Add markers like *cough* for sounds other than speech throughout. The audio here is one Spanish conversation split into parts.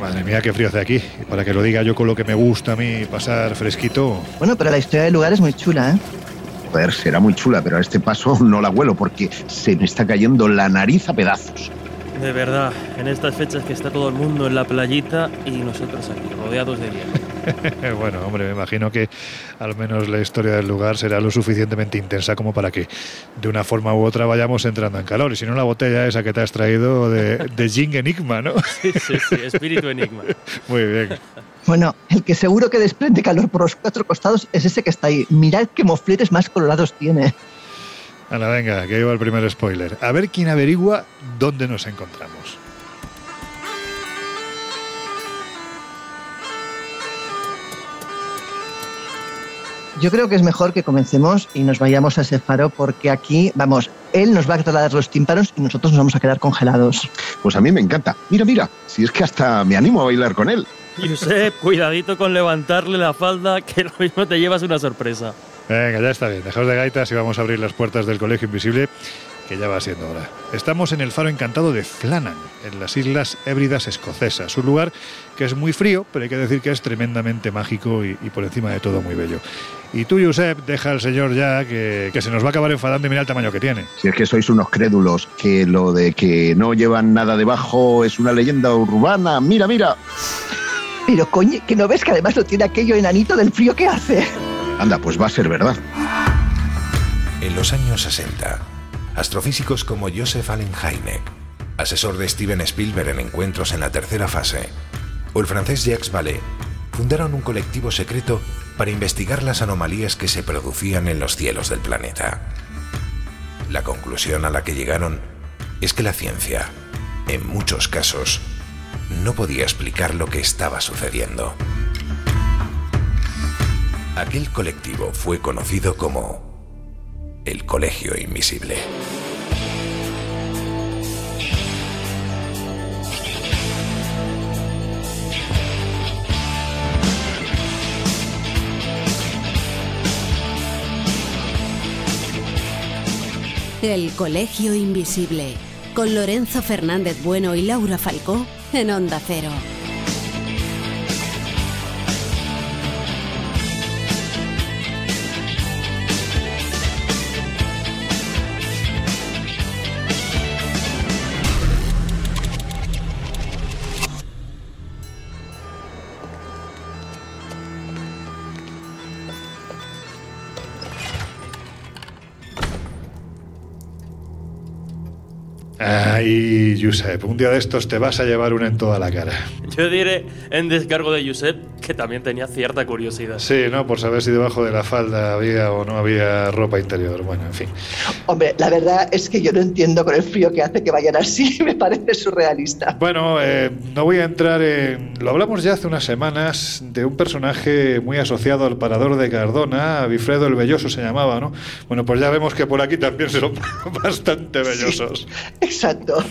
Madre mía, qué frío hace aquí. Y para que lo diga yo con lo que me gusta a mí pasar fresquito. Bueno, pero la historia del lugar es muy chula, ¿eh? Joder, será muy chula, pero a este paso *laughs* no la huelo porque se me está cayendo la nariz a pedazos. De verdad, en estas fechas que está todo el mundo en la playita y nosotros aquí, rodeados de hielo. *laughs* bueno, hombre, me imagino que al menos la historia del lugar será lo suficientemente intensa como para que de una forma u otra vayamos entrando en calor. Y si no, la botella esa que te has traído de, de Jing Enigma, ¿no? *laughs* Sí, sí, sí, espíritu enigma. *laughs* Muy bien. Bueno, el que seguro que desprende calor por los cuatro costados es ese que está ahí. Mirad qué mofletes más colorados tiene. Ana, venga, que iba el primer spoiler. A ver quién averigua dónde nos encontramos. Yo creo que es mejor que comencemos y nos vayamos a ese faro porque aquí, vamos, él nos va a trasladar los tímpanos y nosotros nos vamos a quedar congelados. Pues a mí me encanta. Mira, mira, si es que hasta me animo a bailar con él. Josep, cuidadito con levantarle la falda, que lo mismo te llevas una sorpresa. Venga, ya está bien. Dejaos de gaitas y vamos a abrir las puertas del Colegio Invisible, que ya va siendo hora. Estamos en el faro encantado de Flannan, en las Islas Hébridas Escocesas. Un lugar que es muy frío, pero hay que decir que es tremendamente mágico y, y por encima de todo muy bello. Y tú, Josep, deja al señor ya que, que se nos va a acabar enfadando y mira el tamaño que tiene. Si es que sois unos crédulos, que lo de que no llevan nada debajo es una leyenda urbana. Mira, mira. Pero coño, que no ves que además lo tiene aquello enanito del frío que hace. Anda, pues va a ser verdad. En los años 60, astrofísicos como Joseph Allen Hynek, asesor de Steven Spielberg en encuentros en la tercera fase, o el francés Jacques Vallée, fundaron un colectivo secreto para investigar las anomalías que se producían en los cielos del planeta. La conclusión a la que llegaron es que la ciencia, en muchos casos, no podía explicar lo que estaba sucediendo. Aquel colectivo fue conocido como el Colegio Invisible. El Colegio Invisible, con Lorenzo Fernández Bueno y Laura Falcó en Onda Cero. Ay, Josep, un día de estos te vas a llevar una en toda la cara. Yo diré en descargo de Josep que también tenía cierta curiosidad. Sí, ¿no? Por saber si debajo de la falda había o no había ropa interior. Bueno, en fin. Hombre, la verdad es que yo no entiendo con el frío que hace que vayan así, *laughs* me parece surrealista. Bueno, eh, no voy a entrar en... Lo hablamos ya hace unas semanas de un personaje muy asociado al parador de Cardona, Bifredo el Belloso se llamaba, ¿no? Bueno, pues ya vemos que por aquí también son *laughs* bastante bellosos. Exacto.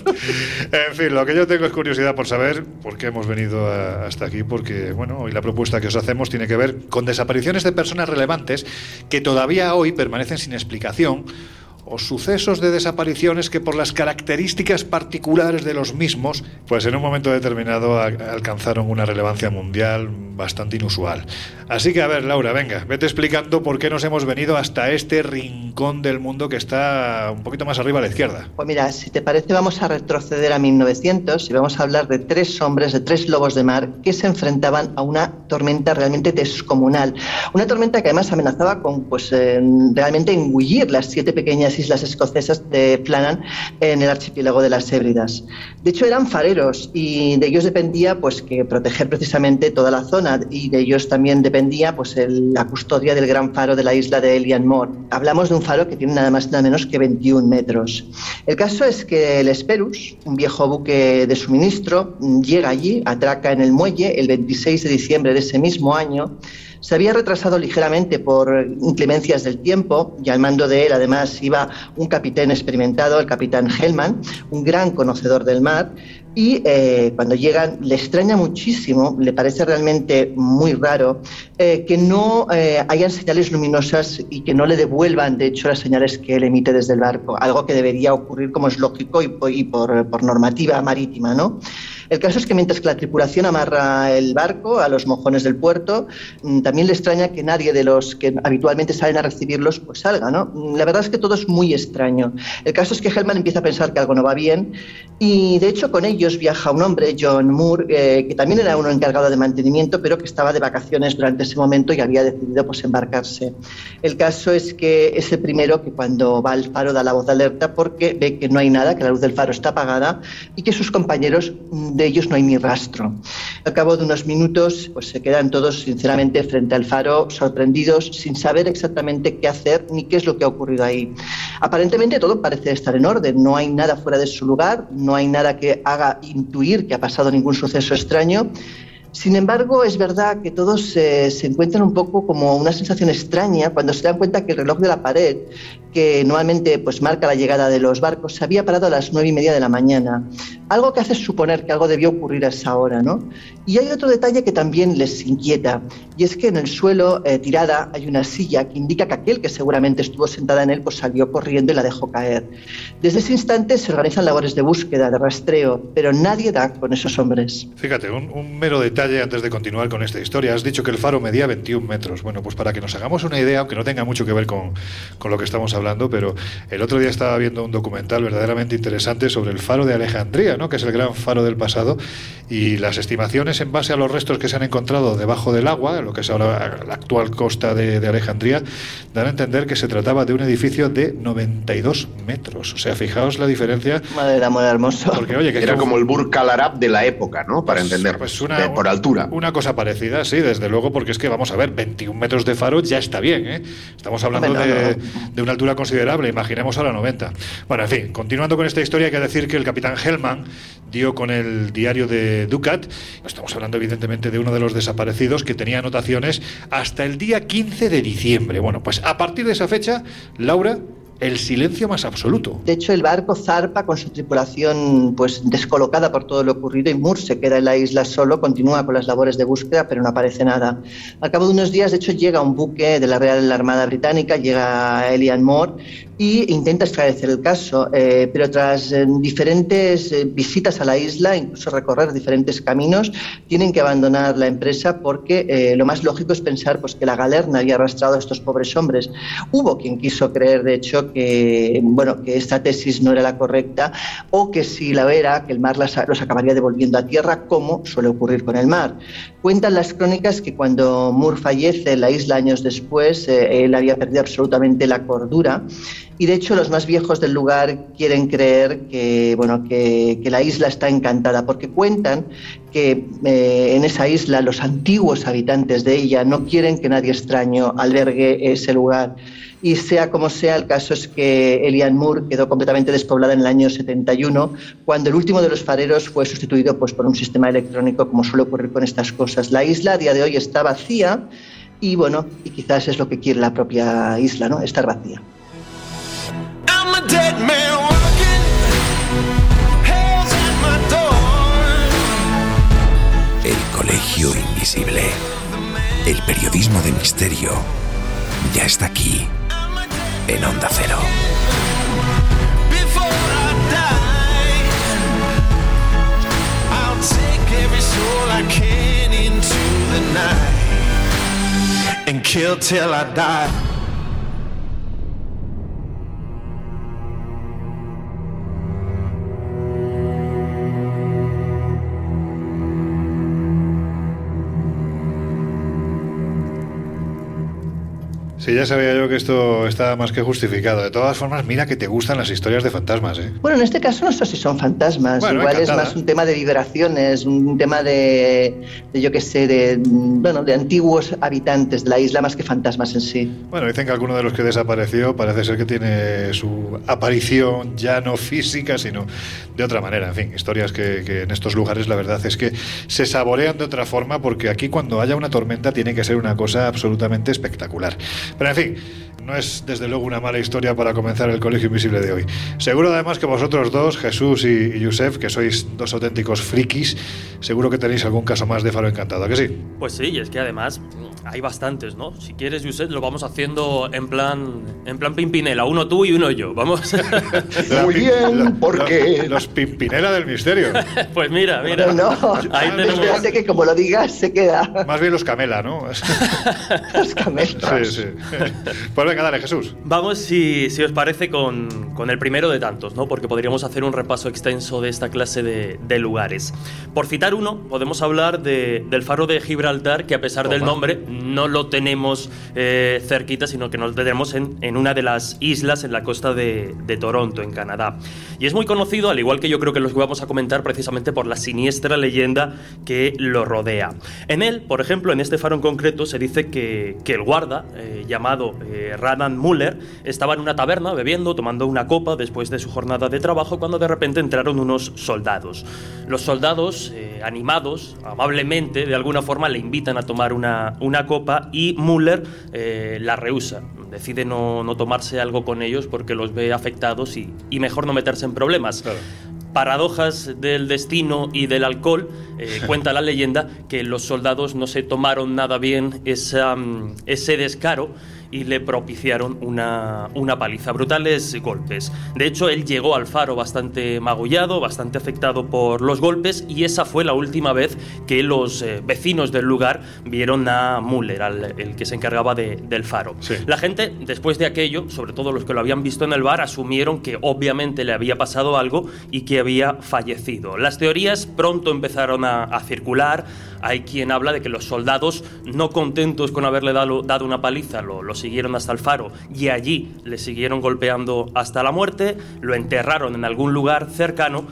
En fin, lo que yo tengo es curiosidad por saber por qué hemos venido a- hasta aquí, porque, bueno, hoy la propuesta que os hacemos tiene que ver con desapariciones de personas relevantes que todavía hoy permanecen sin explicación o sucesos de desapariciones que por las características particulares de los mismos, pues en un momento determinado alcanzaron una relevancia mundial bastante inusual. Así que a ver, Laura, venga, vete explicando por qué nos hemos venido hasta este rincón del mundo que está un poquito más arriba a la izquierda. Pues mira, si te parece vamos a retroceder a 1900 y vamos a hablar de tres hombres, de tres lobos de mar que se enfrentaban a una tormenta realmente descomunal. Una tormenta que además amenazaba con pues eh, realmente engullir las siete pequeñas islas escocesas de Flannan en el archipiélago de las Hébridas. De hecho eran fareros y de ellos dependía pues que proteger precisamente toda la zona y de ellos también dependía pues la custodia del gran faro de la isla de Elian Moore. Hablamos de un faro que tiene nada más y nada menos que 21 metros. El caso es que el Esperus, un viejo buque de suministro, llega allí, atraca en el muelle el 26 de diciembre de ese mismo año. Se había retrasado ligeramente por inclemencias del tiempo y al mando de él además iba un capitán experimentado, el capitán Hellman, un gran conocedor del mar. Y eh, cuando llegan le extraña muchísimo, le parece realmente muy raro eh, que no eh, hayan señales luminosas y que no le devuelvan, de hecho, las señales que él emite desde el barco, algo que debería ocurrir como es lógico y, po- y por, por normativa marítima, ¿no? El caso es que mientras que la tripulación amarra el barco a los mojones del puerto, mm, también le extraña que nadie de los que habitualmente salen a recibirlos pues salga, ¿no? Mm, la verdad es que todo es muy extraño. El caso es que Hellman empieza a pensar que algo no va bien y de hecho con ellos viaja un hombre, John Moore, eh, que también era uno encargado de mantenimiento, pero que estaba de vacaciones durante ese momento y había decidido pues embarcarse. El caso es que es el primero que cuando va al faro da la voz de alerta porque ve que no hay nada, que la luz del faro está apagada y que sus compañeros mm, de ellos no hay ni rastro. Al cabo de unos minutos pues se quedan todos sinceramente frente al faro sorprendidos sin saber exactamente qué hacer ni qué es lo que ha ocurrido ahí. Aparentemente todo parece estar en orden, no hay nada fuera de su lugar, no hay nada que haga intuir que ha pasado ningún suceso extraño sin embargo, es verdad que todos se encuentran un poco como una sensación extraña cuando se dan cuenta que el reloj de la pared, que normalmente pues, marca la llegada de los barcos, se había parado a las nueve y media de la mañana. Algo que hace suponer que algo debió ocurrir a esa hora. ¿no? Y hay otro detalle que también les inquieta, y es que en el suelo, eh, tirada, hay una silla que indica que aquel que seguramente estuvo sentada en él pues, salió corriendo y la dejó caer. Desde ese instante se organizan labores de búsqueda, de rastreo, pero nadie da con esos hombres. Fíjate, un, un mero detalle antes de continuar con esta historia. Has dicho que el faro medía 21 metros. Bueno, pues para que nos hagamos una idea, aunque no tenga mucho que ver con, con lo que estamos hablando, pero el otro día estaba viendo un documental verdaderamente interesante sobre el faro de Alejandría, ¿no? que es el gran faro del pasado, y las estimaciones en base a los restos que se han encontrado debajo del agua, lo que es ahora la actual costa de, de Alejandría, dan a entender que se trataba de un edificio de 92 metros. O sea, fijaos la diferencia. Madre de amor hermoso. Porque, oye, que Era como el Burj Al Arab de la época, ¿no? Para pues, entender. Pues una, por altura. Una cosa parecida, sí, desde luego, porque es que vamos a ver, 21 metros de faro ya está bien, ¿eh? Estamos hablando de, de, una altura considerable, imaginemos a la 90. Bueno, en fin, continuando con esta historia, hay que decir que el capitán Hellman dio con el diario de Ducat, estamos hablando evidentemente de uno de los desaparecidos que tenía anotaciones hasta el día 15 de diciembre. Bueno, pues a partir de esa fecha, Laura el silencio más absoluto. De hecho, el barco zarpa con su tripulación pues descolocada por todo lo ocurrido y Moore se queda en la isla solo, continúa con las labores de búsqueda, pero no aparece nada. Al cabo de unos días, de hecho, llega un buque de la Real Armada Británica, llega Elian Moore y intenta esclarecer el caso, eh, pero tras eh, diferentes eh, visitas a la isla, incluso recorrer diferentes caminos, tienen que abandonar la empresa porque lo más lógico es pensar pues, que la galerna había arrastrado a estos pobres hombres. Hubo quien quiso creer, de hecho, que, bueno, que esta tesis no era la correcta o que si la era, que el mar los acabaría devolviendo a tierra, como suele ocurrir con el mar. Cuentan las crónicas que cuando Moore fallece en la isla años después, eh, él había perdido absolutamente la cordura y de hecho los más viejos del lugar quieren creer que, bueno, que, la isla está encantada porque cuentan que eh, en esa isla los antiguos habitantes de ella no quieren que nadie extraño albergue ese lugar. Y sea como sea, el caso es que Elian Moore quedó completamente despoblada en el año 71, cuando el último de los fareros fue sustituido pues, por un sistema electrónico, como suele ocurrir con estas cosas. La isla a día de hoy está vacía y bueno, y quizás es lo que quiere la propia isla, ¿no? Estar vacía. El Colegio Invisible. El periodismo de misterio ya está aquí en Onda Cero. and kill till I die. Sí, ya sabía yo que esto estaba más que justificado. De todas formas, mira que te gustan las historias de fantasmas, ¿eh? Bueno, en este caso no sé si son fantasmas. Igual es más un tema de vibraciones, un tema de, yo qué sé, de, bueno, de antiguos habitantes de la isla más que fantasmas en sí. Bueno, dicen que alguno de los que desapareció parece ser que tiene su aparición ya no física, sino de otra manera. En fin, historias que, que en estos lugares la verdad es que se saborean de otra forma porque aquí cuando haya una tormenta tiene que ser una cosa absolutamente espectacular. Pero en fin, no es desde luego una mala historia para comenzar el Colegio Invisible de hoy. Seguro además que vosotros dos, Jesús y, Yusef, que sois dos auténticos frikis, seguro que tenéis algún caso más de Faro Encantado, ¿a que sí? Pues sí, y es que además hay bastantes, ¿no? Si quieres, Josep, lo vamos haciendo en plan en plan Pimpinela, uno tú y uno yo. Vamos. *laughs* Muy bien, porque- Los, los Pimpinela del misterio. *laughs* pues mira, mira. No, no. Ahí Ah, tenemos. Espérate que como lo digas se queda Más bien los Camela, ¿no? *laughs* los camelos. Sí, sí. *laughs* Pues venga, dale, Jesús. Vamos, si, si os parece, con, con el primero de tantos, ¿no? Porque podríamos hacer un repaso extenso de esta clase de, de lugares. Por citar uno, podemos hablar de- del faro de Gibraltar, que a pesar del nombre, no lo tenemos eh, cerquita, sino que lo tenemos en, en una de las islas en la costa de, de Toronto, en Canadá. Y es muy conocido, al igual que yo creo que los vamos a comentar, precisamente por la siniestra leyenda que lo rodea. En él, por ejemplo, en este faro en concreto, se dice que, que el guarda, eh, llamado eh, Radan Muller, estaba en una taberna bebiendo, tomando una copa después de su jornada de trabajo, cuando de repente entraron unos soldados. Los soldados, eh, animados, amablemente, de alguna forma le invitan a tomar una, una copa y Muller eh, la rehúsa. Decide no, no tomarse algo con ellos porque los ve afectados y, y mejor no meterse en problemas. Paradojas del destino y del alcohol, eh, *laughs* cuenta la leyenda que los soldados no se tomaron nada bien esa, mm, ese descaro y le propiciaron una, una paliza, brutales golpes. De hecho, él llegó al faro bastante magullado, bastante afectado por los golpes y esa fue la última vez que los eh, vecinos del lugar vieron a Müller, al, el que se encargaba de- del faro. Sí. La gente, después de aquello, sobre todo los que lo habían visto en el bar, asumieron que obviamente le había pasado algo y que había fallecido. Las teorías pronto empezaron a, a circular. Hay quien habla de que los soldados, no contentos con haberle dado, dado una paliza, lo, siguieron hasta el faro y allí le siguieron golpeando hasta la muerte, lo enterraron en algún lugar cercano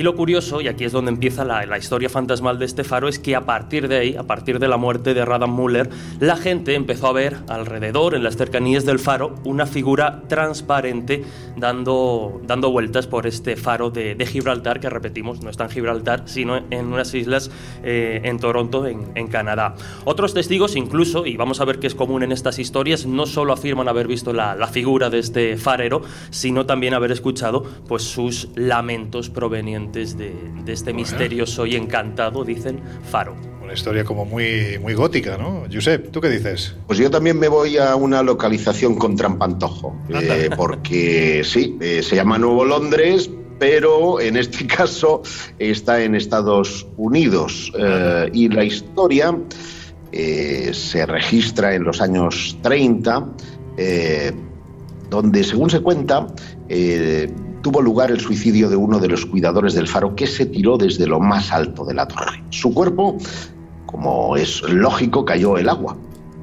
y lo curioso, y aquí es donde empieza la, la historia fantasmal de este faro, es que a partir de ahí, a partir de la muerte de Radam Müller, la gente empezó a ver alrededor, en las cercanías del faro, una figura transparente dando, dando vueltas por este faro de, de Gibraltar, que repetimos, no está en Gibraltar, sino en unas islas eh, en Toronto, en, en Canadá. Otros testigos incluso, y vamos a ver que es común en estas historias, no solo afirman haber visto la, la figura de este farero, sino también haber escuchado pues, sus lamentos provenientes de, de este misterioso y encantado, dicen, faro. Una historia como muy, muy gótica, ¿no? Josep, ¿tú qué dices? Pues yo también me voy a una localización con trampantojo, eh, *laughs* porque sí, eh, se llama Nuevo Londres, pero en este *laughs* caso está en Estados Unidos. Eh, y la historia eh, se registra en los años 30, eh, donde, según se cuenta, eh, tuvo lugar el suicidio de uno de los cuidadores del faro que se tiró desde lo más alto de la torre. Su cuerpo, como es lógico, cayó el agua,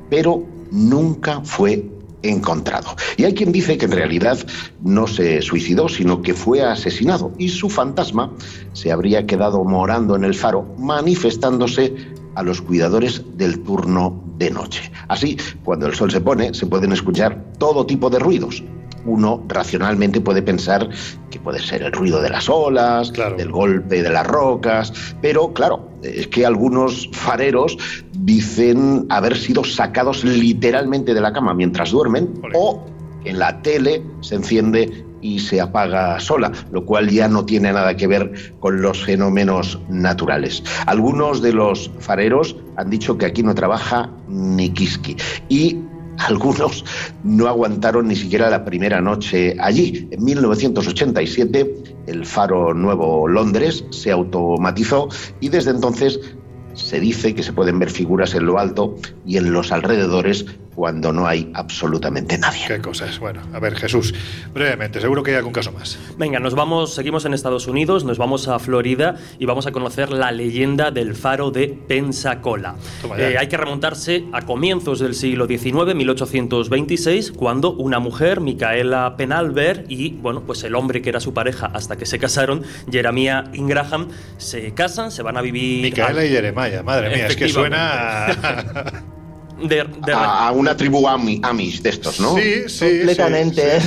pero nunca fue encontrado. Y hay quien dice que en realidad no se suicidó, sino que fue asesinado y su fantasma se habría quedado morando en el faro, manifestándose a los cuidadores del turno de noche. Así, cuando el sol se pone, se pueden escuchar todo tipo de ruidos. Uno racionalmente puede pensar que puede ser el ruido de las olas, Claro. del golpe de las rocas, pero claro, es que algunos fareros dicen haber sido sacados literalmente de la cama mientras duermen o en la tele se enciende y se apaga sola, lo cual ya no tiene nada que ver con los fenómenos naturales. Algunos de los fareros han dicho que aquí no trabaja ni Kiski y algunos no aguantaron ni siquiera la primera noche allí. En 1987 el faro Nuevo Londres se automatizó y desde entonces se dice que se pueden ver figuras en lo alto y en los alrededores cuando no hay absolutamente nadie. Qué cosas. Bueno, a ver, Jesús, brevemente, seguro que hay algún caso más. Venga, nos vamos, seguimos en Estados Unidos, nos vamos a Florida y vamos a conocer la leyenda del faro de Pensacola. Eh, hay que remontarse a comienzos del siglo XIX, 1826, cuando una mujer, Micaela Penalver, y bueno, pues el hombre que era su pareja hasta que se casaron, Jeremiah Ingraham, se casan, se van a vivir. Micaela a- y Jeremiah, madre mía, es que *laughs* *laughs* A- a, una tribu Amish de estos, ¿no? Sí, sí. Completamente.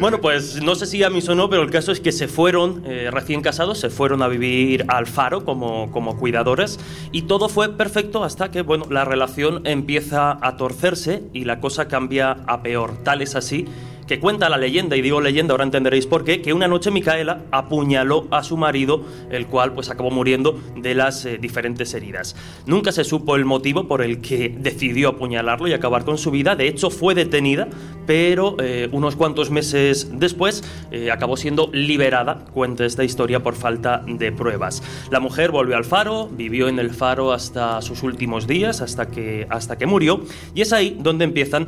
bueno, pues no sé si Amish o no, pero el caso es que se fueron, eh, recién casados, se fueron a vivir al faro como, como cuidadores y todo fue perfecto hasta que, bueno, la relación empieza a torcerse y la cosa cambia a peor. Tal es así que cuenta la leyenda, y digo leyenda, ahora entenderéis por qué, que una noche Micaela apuñaló a su marido, el cual pues acabó muriendo de las eh, diferentes heridas. Nunca se supo el motivo por el que decidió apuñalarlo y acabar con su vida, de hecho fue detenida, pero eh, unos cuantos meses después eh, acabó siendo liberada, cuenta esta historia, por falta de pruebas. La mujer volvió al faro, vivió en el faro hasta sus últimos días, hasta que, hasta que murió, y es ahí donde empiezan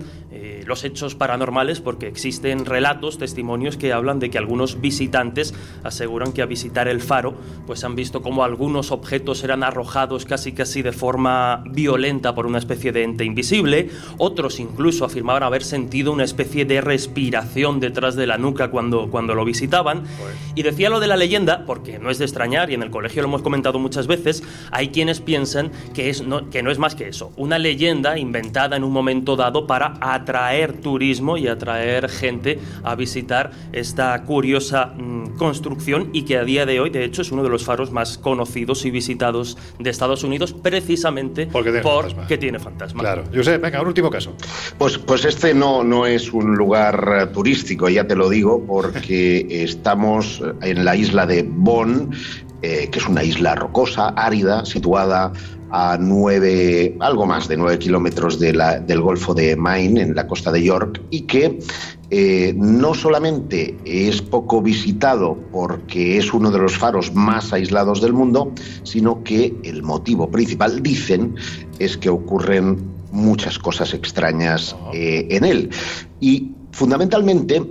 los hechos paranormales porque existen relatos, testimonios que hablan de que algunos visitantes aseguran que a visitar el faro pues han visto como algunos objetos eran arrojados casi casi de forma violenta por una especie de ente invisible, otros incluso afirmaban haber sentido una especie de respiración detrás de la nuca cuando, cuando lo visitaban. Y decía lo de la leyenda, porque no es de extrañar y en el colegio lo hemos comentado muchas veces, hay quienes piensan que, es, no, que no es más que eso, una leyenda inventada en un momento dado para atraer turismo y atraer gente a visitar esta curiosa mm, construcción y que a día de hoy, de hecho, es uno de los faros más conocidos y visitados de Estados Unidos, precisamente porque tiene, fantasma. tiene fantasma. Claro. José, venga, un último caso. Pues, pues este no, no es un lugar turístico, ya te lo digo, porque *laughs* estamos en la isla de Bonn, eh, que es una isla rocosa, árida, situada a nueve, algo más de nueve kilómetros de del Golfo de Maine, en la costa de York, y que eh, no solamente es poco visitado porque es uno de los faros más aislados del mundo, sino que el motivo principal, dicen, es que ocurren muchas cosas extrañas eh, en él. Y fundamentalmente,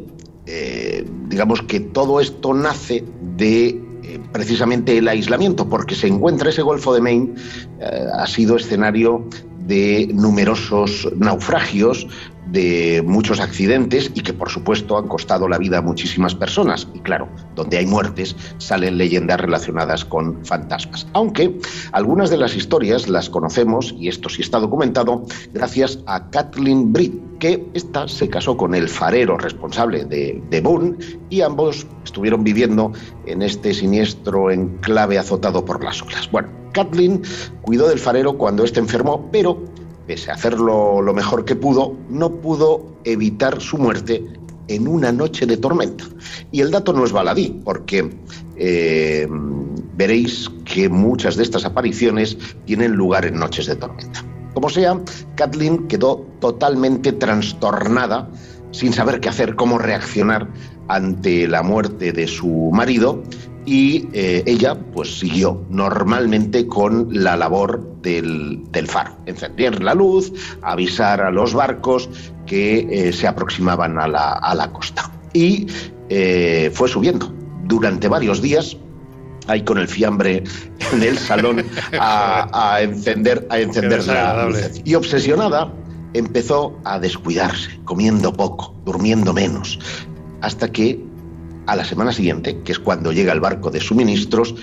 eh, digamos que todo esto nace de precisamente el aislamiento, porque se encuentra ese Golfo de Maine, eh, ha sido escenario de numerosos naufragios, de muchos accidentes y que por supuesto han costado la vida a muchísimas personas. Y claro, donde hay muertes salen leyendas relacionadas con fantasmas. Aunque algunas de las historias las conocemos, y esto sí está documentado, gracias a Kathleen Britt, que esta se casó con el farero responsable de, de Boone y ambos estuvieron viviendo en este siniestro enclave azotado por las olas. Bueno, Kathleen cuidó del farero cuando éste enfermó, pero pese a hacerlo lo mejor que pudo, no pudo evitar su muerte en una noche de tormenta. Y el dato no es baladí, porque eh, veréis que muchas de estas apariciones tienen lugar en noches de tormenta. Como sea, Kathleen quedó totalmente trastornada, sin saber qué hacer, cómo reaccionar ante la muerte de su marido y eh, ella pues siguió normalmente con la labor del, faro, encender la luz, avisar a los barcos que eh, se aproximaban a la, costa. Y eh, fue subiendo durante varios días, ahí con el fiambre en el salón, *laughs* a, encender, a encender la luz. Y obsesionada, empezó a descuidarse, comiendo poco, durmiendo menos, hasta que a la semana siguiente, que es cuando llega el barco de suministros,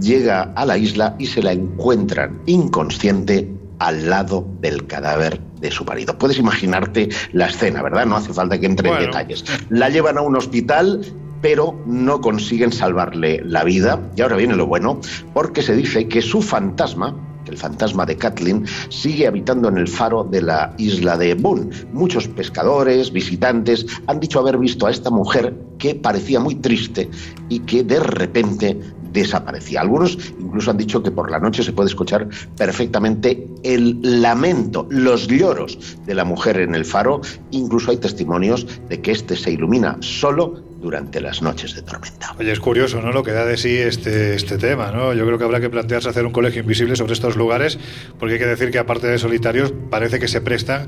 llega a la isla y se la encuentran inconsciente al lado del cadáver de su marido. Puedes imaginarte la escena, ¿verdad? No hace falta que entre en detalles. La llevan a un hospital pero no consiguen salvarle la vida. Y ahora viene lo bueno, porque se dice que su fantasma, el fantasma de Kathleen, sigue habitando en el faro de la isla de Boone. Muchos pescadores, visitantes, han dicho haber visto a esta mujer que parecía muy triste y que de repente desaparecía. Algunos incluso han dicho que por la noche se puede escuchar perfectamente el lamento, los lloros de la mujer en el faro. Incluso hay testimonios de que este se ilumina solo durante las noches de tormenta. Oye, es curioso, ¿no? Lo que da de sí este, este tema, ¿no? Yo creo que habrá que plantearse hacer un colegio invisible sobre estos lugares, porque hay que decir que aparte de solitarios, parece que se prestan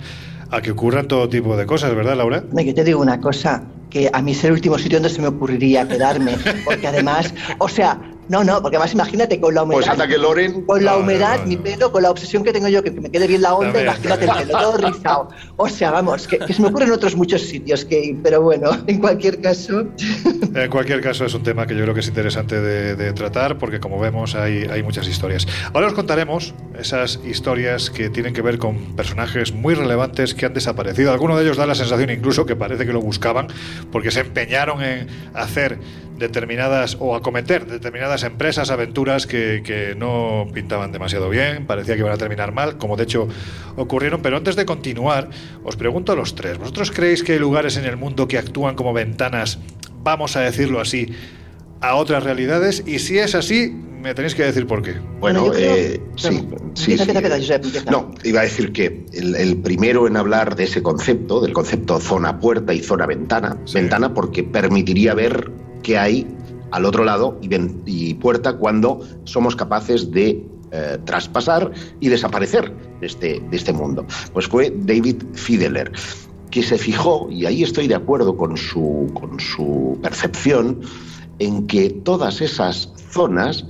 a que ocurran todo tipo de cosas, ¿verdad, Laura? Que te digo una cosa, que a mí es el último sitio donde se me ocurriría quedarme, porque además, o sea, No, no, porque además imagínate con la humedad. Pues hasta que Loren. Con la humedad, no, no, mi pelo, con la obsesión que tengo yo, que, que me quede bien la onda, También. imagínate el pelo todo rizado. O sea, vamos, que, que se me ocurren otros muchos sitios que ir, pero bueno, *laughs* en cualquier caso. En cualquier caso, es un tema que yo creo que es interesante de, de tratar porque, como vemos, hay, hay muchas historias. Ahora os contaremos esas historias que tienen que ver con personajes muy relevantes que han desaparecido. Alguno de ellos da la sensación incluso que parece que lo buscaban porque se empeñaron en hacer determinadas o acometer determinadas empresas, aventuras que, que no pintaban demasiado bien, parecía que iban a terminar mal, como de hecho ocurrieron. Pero antes de continuar, os pregunto a los tres, ¿vosotros creéis que hay lugares en el mundo que actúan como ventanas, vamos a decirlo así, a otras realidades? Y si es así, me tenéis que decir por qué. Bueno, Bueno, yo creo- eh, sí. No, iba a decir que el, el primero en hablar de ese concepto, del concepto zona puerta y zona ventana, Sí. ventana porque permitiría ver qué hay al otro lado y, puerta cuando somos capaces de eh, traspasar y desaparecer de este, de este mundo. Pues fue David Fiedler que se fijó, y ahí estoy de acuerdo con su, con su percepción, en que todas esas zonas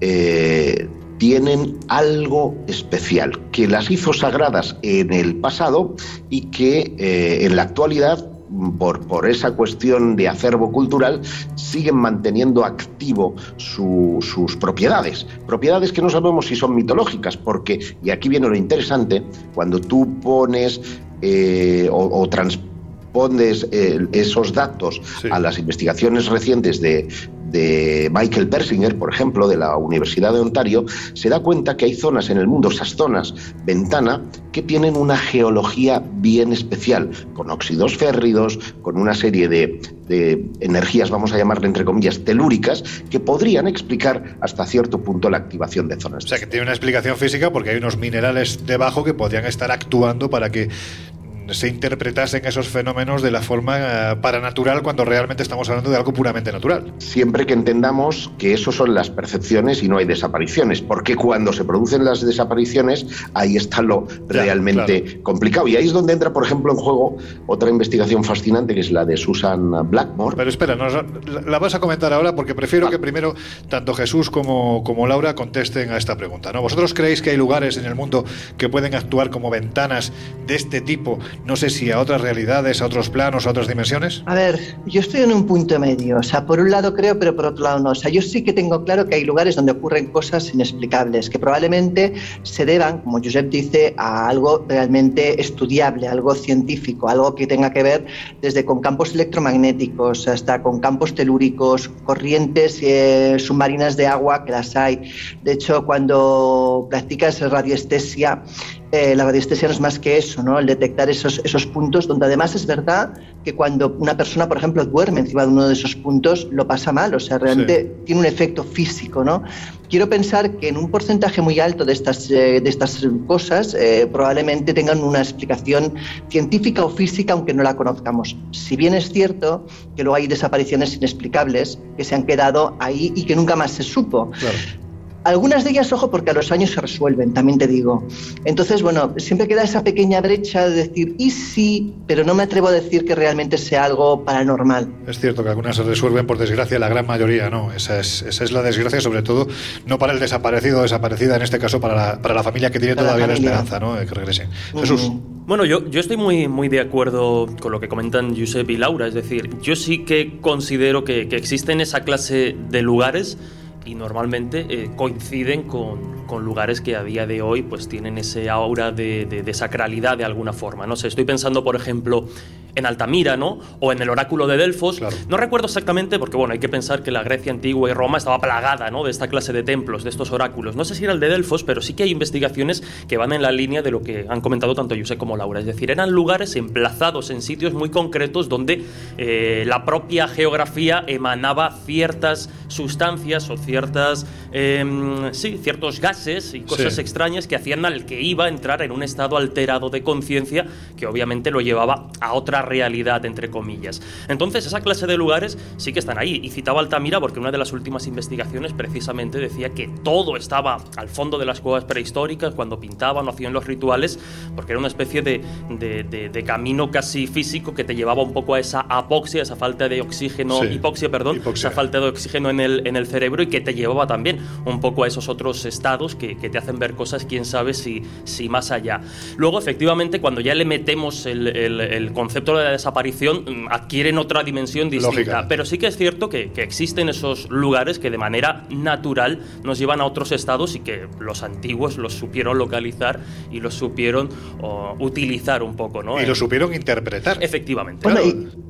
eh, tienen algo especial, que las hizo sagradas en el pasado y que eh, en la actualidad, por, por esa cuestión de acervo cultural, siguen manteniendo activo su- sus propiedades. Propiedades que no sabemos si son mitológicas, porque, y aquí viene lo interesante, cuando tú pones eh, o, o transpones eh, esos datos Sí. a las investigaciones recientes de, de Michael Persinger, por ejemplo, de la Universidad de Ontario, se da cuenta que hay zonas en el mundo, esas zonas ventana, que tienen una geología bien especial, con óxidos férridos, con una serie de, de energías, vamos a llamarle entre comillas, telúricas, que podrían explicar hasta cierto punto la activación de zonas. O sea, que tiene una explicación física porque hay unos minerales debajo que podrían estar actuando para que se interpretasen esos fenómenos de la forma eh, paranatural cuando realmente estamos hablando de algo puramente natural. siempre que entendamos que eso son las percepciones y no hay desapariciones, porque cuando se producen las desapariciones, ahí está lo Ya, realmente claro. complicado. Y ahí es donde entra, por ejemplo, en juego otra investigación fascinante, que es la de Susan Blackmore. Pero espera, nos- la, la vas a comentar ahora porque prefiero Ah. que primero tanto Jesús como, como Laura contesten a esta pregunta. ¿no? ¿Vosotros creéis que hay lugares en el mundo que pueden actuar como ventanas de este tipo? No sé si a otras realidades, a otros planos, a otras dimensiones. A ver, yo estoy en un punto medio. O sea, por un lado creo, pero por otro lado no. O sea, yo sí que tengo claro que hay lugares donde ocurren cosas inexplicables, que probablemente se deban, como Josep dice, a algo realmente estudiable, algo científico, algo que tenga que ver desde con campos electromagnéticos hasta con campos telúricos, corrientes eh, submarinas de agua, que las hay. De hecho, cuando practicas radiestesia, eh, la radiestesia no es más que eso, ¿no? El detectar esos, esos puntos donde además es verdad que cuando una persona, por ejemplo, duerme encima de uno de esos puntos, lo pasa mal, o sea, realmente tiene un efecto físico, ¿no? Quiero pensar que en un porcentaje muy alto de estas, eh, de estas cosas eh, probablemente tengan una explicación científica o física, aunque no la conozcamos. Si bien es cierto que luego hay desapariciones inexplicables que se han quedado ahí y que nunca más se supo. Claro. Algunas de ellas, ojo, porque a los años se resuelven, también te digo. Entonces, bueno, siempre queda esa pequeña brecha de decir, y sí, pero no me atrevo a decir que realmente sea algo paranormal. Es cierto que algunas se resuelven, por desgracia, la gran mayoría no. Esa es, esa es la desgracia, sobre todo, no para el desaparecido o desaparecida, en este caso para la, para la familia que tiene Para la todavía la, familia. esperanza, ¿no? De que regresen. Jesús. Mm. Bueno, yo, yo estoy muy, muy de acuerdo con lo que comentan Josep y Laura. Es decir, yo sí que considero que, que existen esa clase de lugares y normalmente eh, coinciden con, con lugares que a día de hoy pues tienen ese aura de, de- de sacralidad de alguna forma. No sé, estoy pensando, por ejemplo, en Altamira, ¿no? O en el oráculo de Delfos. Claro. No recuerdo exactamente, porque bueno, hay que pensar que la Grecia antigua y Roma estaba plagada, ¿no? De esta clase de templos, de estos oráculos. No sé si era el de Delfos, pero sí que hay investigaciones que van en la línea de lo que han comentado tanto José como Laura. Es decir, eran lugares emplazados en sitios muy concretos donde eh, la propia geografía emanaba ciertas sustancias o ciertas em, sí, ciertos gases y cosas extrañas que hacían al que iba a entrar en un estado alterado de conciencia que obviamente lo llevaba a otra realidad, entre comillas. Entonces, esa clase de lugares sí que están ahí. Y citaba Altamira porque una de las últimas investigaciones precisamente decía que todo estaba al fondo de las cuevas prehistóricas cuando pintaban o hacían los rituales, porque era una especie de, de, camino casi físico que te llevaba un poco a esa apoxia, esa falta de oxígeno, hipoxia, perdón, esa falta de oxígeno en el, en el cerebro y que te llevaba también un poco a esos otros estados que, que te hacen ver cosas, quién sabe si, si más allá. Luego, efectivamente, cuando ya le metemos el, el, concepto de la desaparición, mm, adquieren otra dimensión distinta. Pero sí que es cierto que, que existen esos lugares que de manera natural nos llevan a otros estados y que los antiguos los supieron localizar y los supieron utilizar un poco, ¿no? Y lo supieron interpretar. Efectivamente.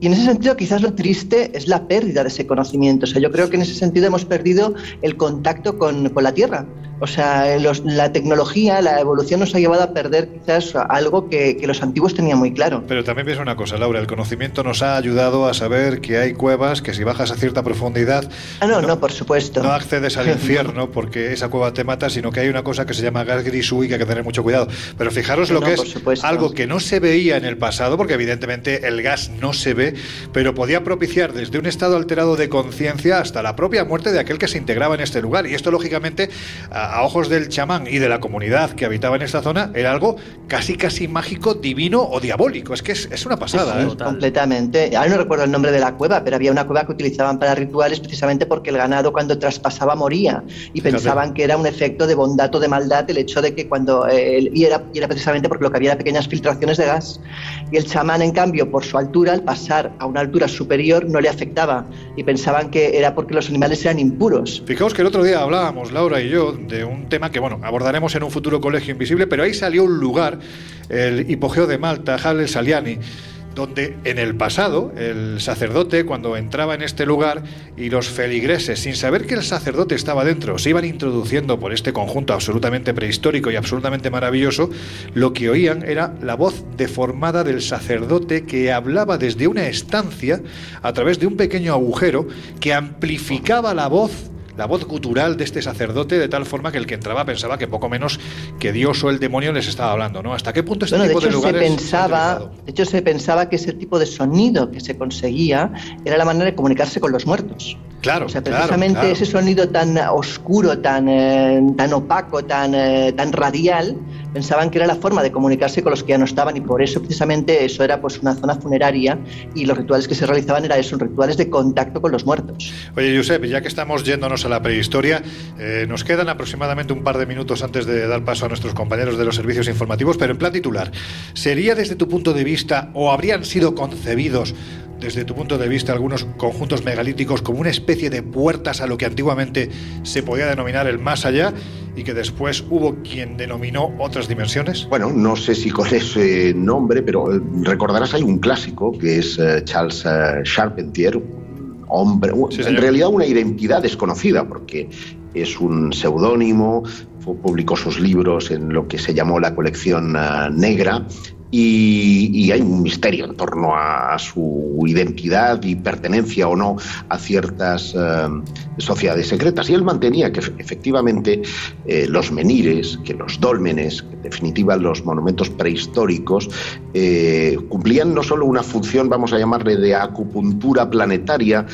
y, en ese sentido quizás lo triste es la pérdida de ese conocimiento. O sea, yo creo que en ese sentido hemos perdido el contacto con, con la Tierra. O sea, la tecnología, la evolución nos ha llevado a perder quizás algo que, que, los antiguos tenían muy claro. Pero también pienso una cosa, Laura, el conocimiento nos ha ayudado a saber que hay cuevas que si bajas a cierta profundidad... Ah, no, no, por supuesto. No accedes al *laughs* infierno porque esa cueva te mata, sino que hay una cosa que se llama gas gris y que hay que tener mucho cuidado. Pero fijaros lo que es algo que no se veía en el pasado, porque evidentemente el gas no se ve, pero podía propiciar desde un estado alterado de conciencia hasta la propia muerte de aquel que se integraba en este lugar. Y esto, lógicamente, a, ojos del chamán y de la comunidad que habitaba en esta zona, era algo casi, casi mágico, divino o diabólico. Es que es, una pasada. ¿eh? Completamente. Ahora no recuerdo el nombre de la cueva, pero había una cueva que utilizaban para rituales precisamente porque el ganado cuando traspasaba moría y pensaban que era un efecto de bondad o de maldad el hecho de que cuando eh, y, era, y era precisamente porque lo que había era pequeñas filtraciones de gas y el chamán en cambio por su altura al pasar a una altura superior no le afectaba y pensaban que era porque los animales eran impuros. Fijaos que el otro día hablábamos Laura y yo de un tema que bueno abordaremos en un futuro colegio invisible, pero ahí salió un lugar, el hipogeo de Malta, Halle Saliani donde en el pasado el sacerdote cuando entraba en este lugar y los feligreses, sin saber que el sacerdote estaba dentro, se iban introduciendo por este conjunto absolutamente prehistórico y absolutamente maravilloso, lo que oían era la voz deformada del sacerdote que hablaba desde una estancia a través de un pequeño agujero que amplificaba la voz la voz gutural de este sacerdote de tal forma que el que entraba pensaba que poco menos que Dios o el demonio les estaba hablando, ¿no? ¿Hasta qué punto este tipo de, hecho, lugares se pensaba, de hecho se pensaba que ese tipo de sonido que se conseguía era la manera de comunicarse con los muertos. Claro, o sea, precisamente ese sonido tan oscuro, tan, eh, tan opaco, tan, eh, tan radial, pensaban que era la forma de comunicarse con los que ya no estaban y por eso precisamente eso era pues una zona funeraria y los rituales que se realizaban eran esos rituales de contacto con los muertos. Oye, Josep, ya que estamos yéndonos a la prehistoria, eh, nos quedan aproximadamente un par de minutos antes de dar paso a nuestros compañeros de los servicios informativos, pero en plan titular, ¿sería desde tu punto de vista o habrían sido concebidos desde tu punto de vista, algunos conjuntos megalíticos como una especie de puertas a lo que antiguamente se podía denominar el más allá y que después hubo quien denominó otras dimensiones? Bueno, no sé si con ese nombre, pero eh, recordarás hay un clásico que es eh, Charles eh, Charpentier, hombre, en realidad una identidad desconocida porque es un seudónimo, publicó sus libros en lo que se llamó la colección negra y, hay un misterio en torno a, su identidad y pertenencia o no a ciertas eh, sociedades secretas. Y él mantenía que efectivamente eh, los menires, que los dólmenes, definitiva los monumentos prehistóricos, eh, cumplían no solo una función, vamos a llamarle, de acupuntura planetaria,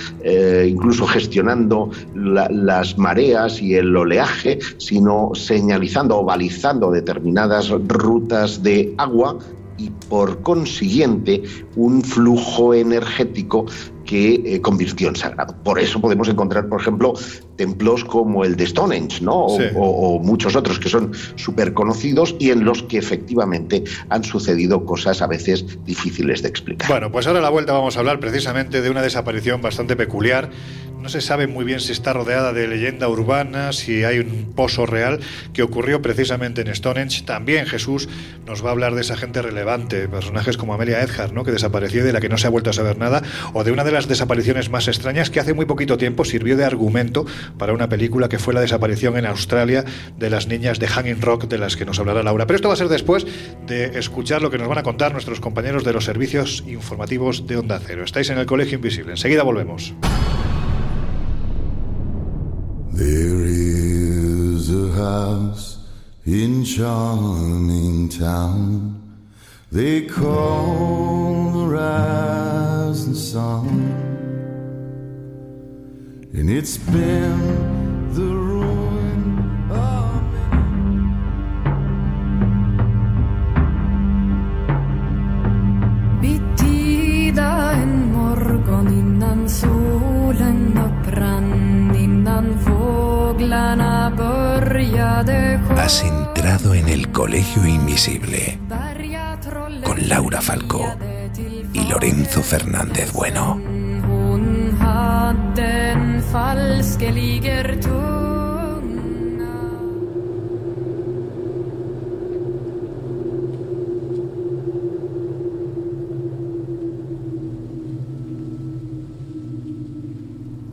incluso gestionando las mareas y el oleaje, sino señalizando o balizando determinadas rutas de agua y por consiguiente un flujo energético que eh, convirtió en sagrado. Por eso podemos encontrar, por ejemplo, templos como el de Stonehenge, ¿no? O, muchos otros que son súper conocidos y en los que efectivamente han sucedido cosas a veces difíciles de explicar. Bueno, pues ahora a la vuelta vamos a hablar precisamente de una desaparición bastante peculiar no se sabe muy bien si está rodeada de leyenda urbana, si hay un pozo real que ocurrió precisamente en Stonehenge. También Jesús nos va a hablar de esa gente relevante, personajes como Amelia Earhart, ¿no? que desapareció y de la que no se ha vuelto a saber nada, o de una de las desapariciones más extrañas que hace muy poquito tiempo sirvió de argumento para una película que fue la desaparición en Australia de las niñas de Hanging Rock, de las que nos hablará Laura. Pero esto va a ser después de escuchar lo que nos van a contar nuestros compañeros de los servicios informativos de Onda Cero. Estáis en el Colegio Invisible. Enseguida volvemos. There is a house in charming town they call the rising sun, and it's been the ruin of Bittida en morgon innan solen upprann innan fåglarna började Has entrado en el Colegio Invisible con Laura Falcó y Lorenzo Fernández Bueno. den falske ligger tom.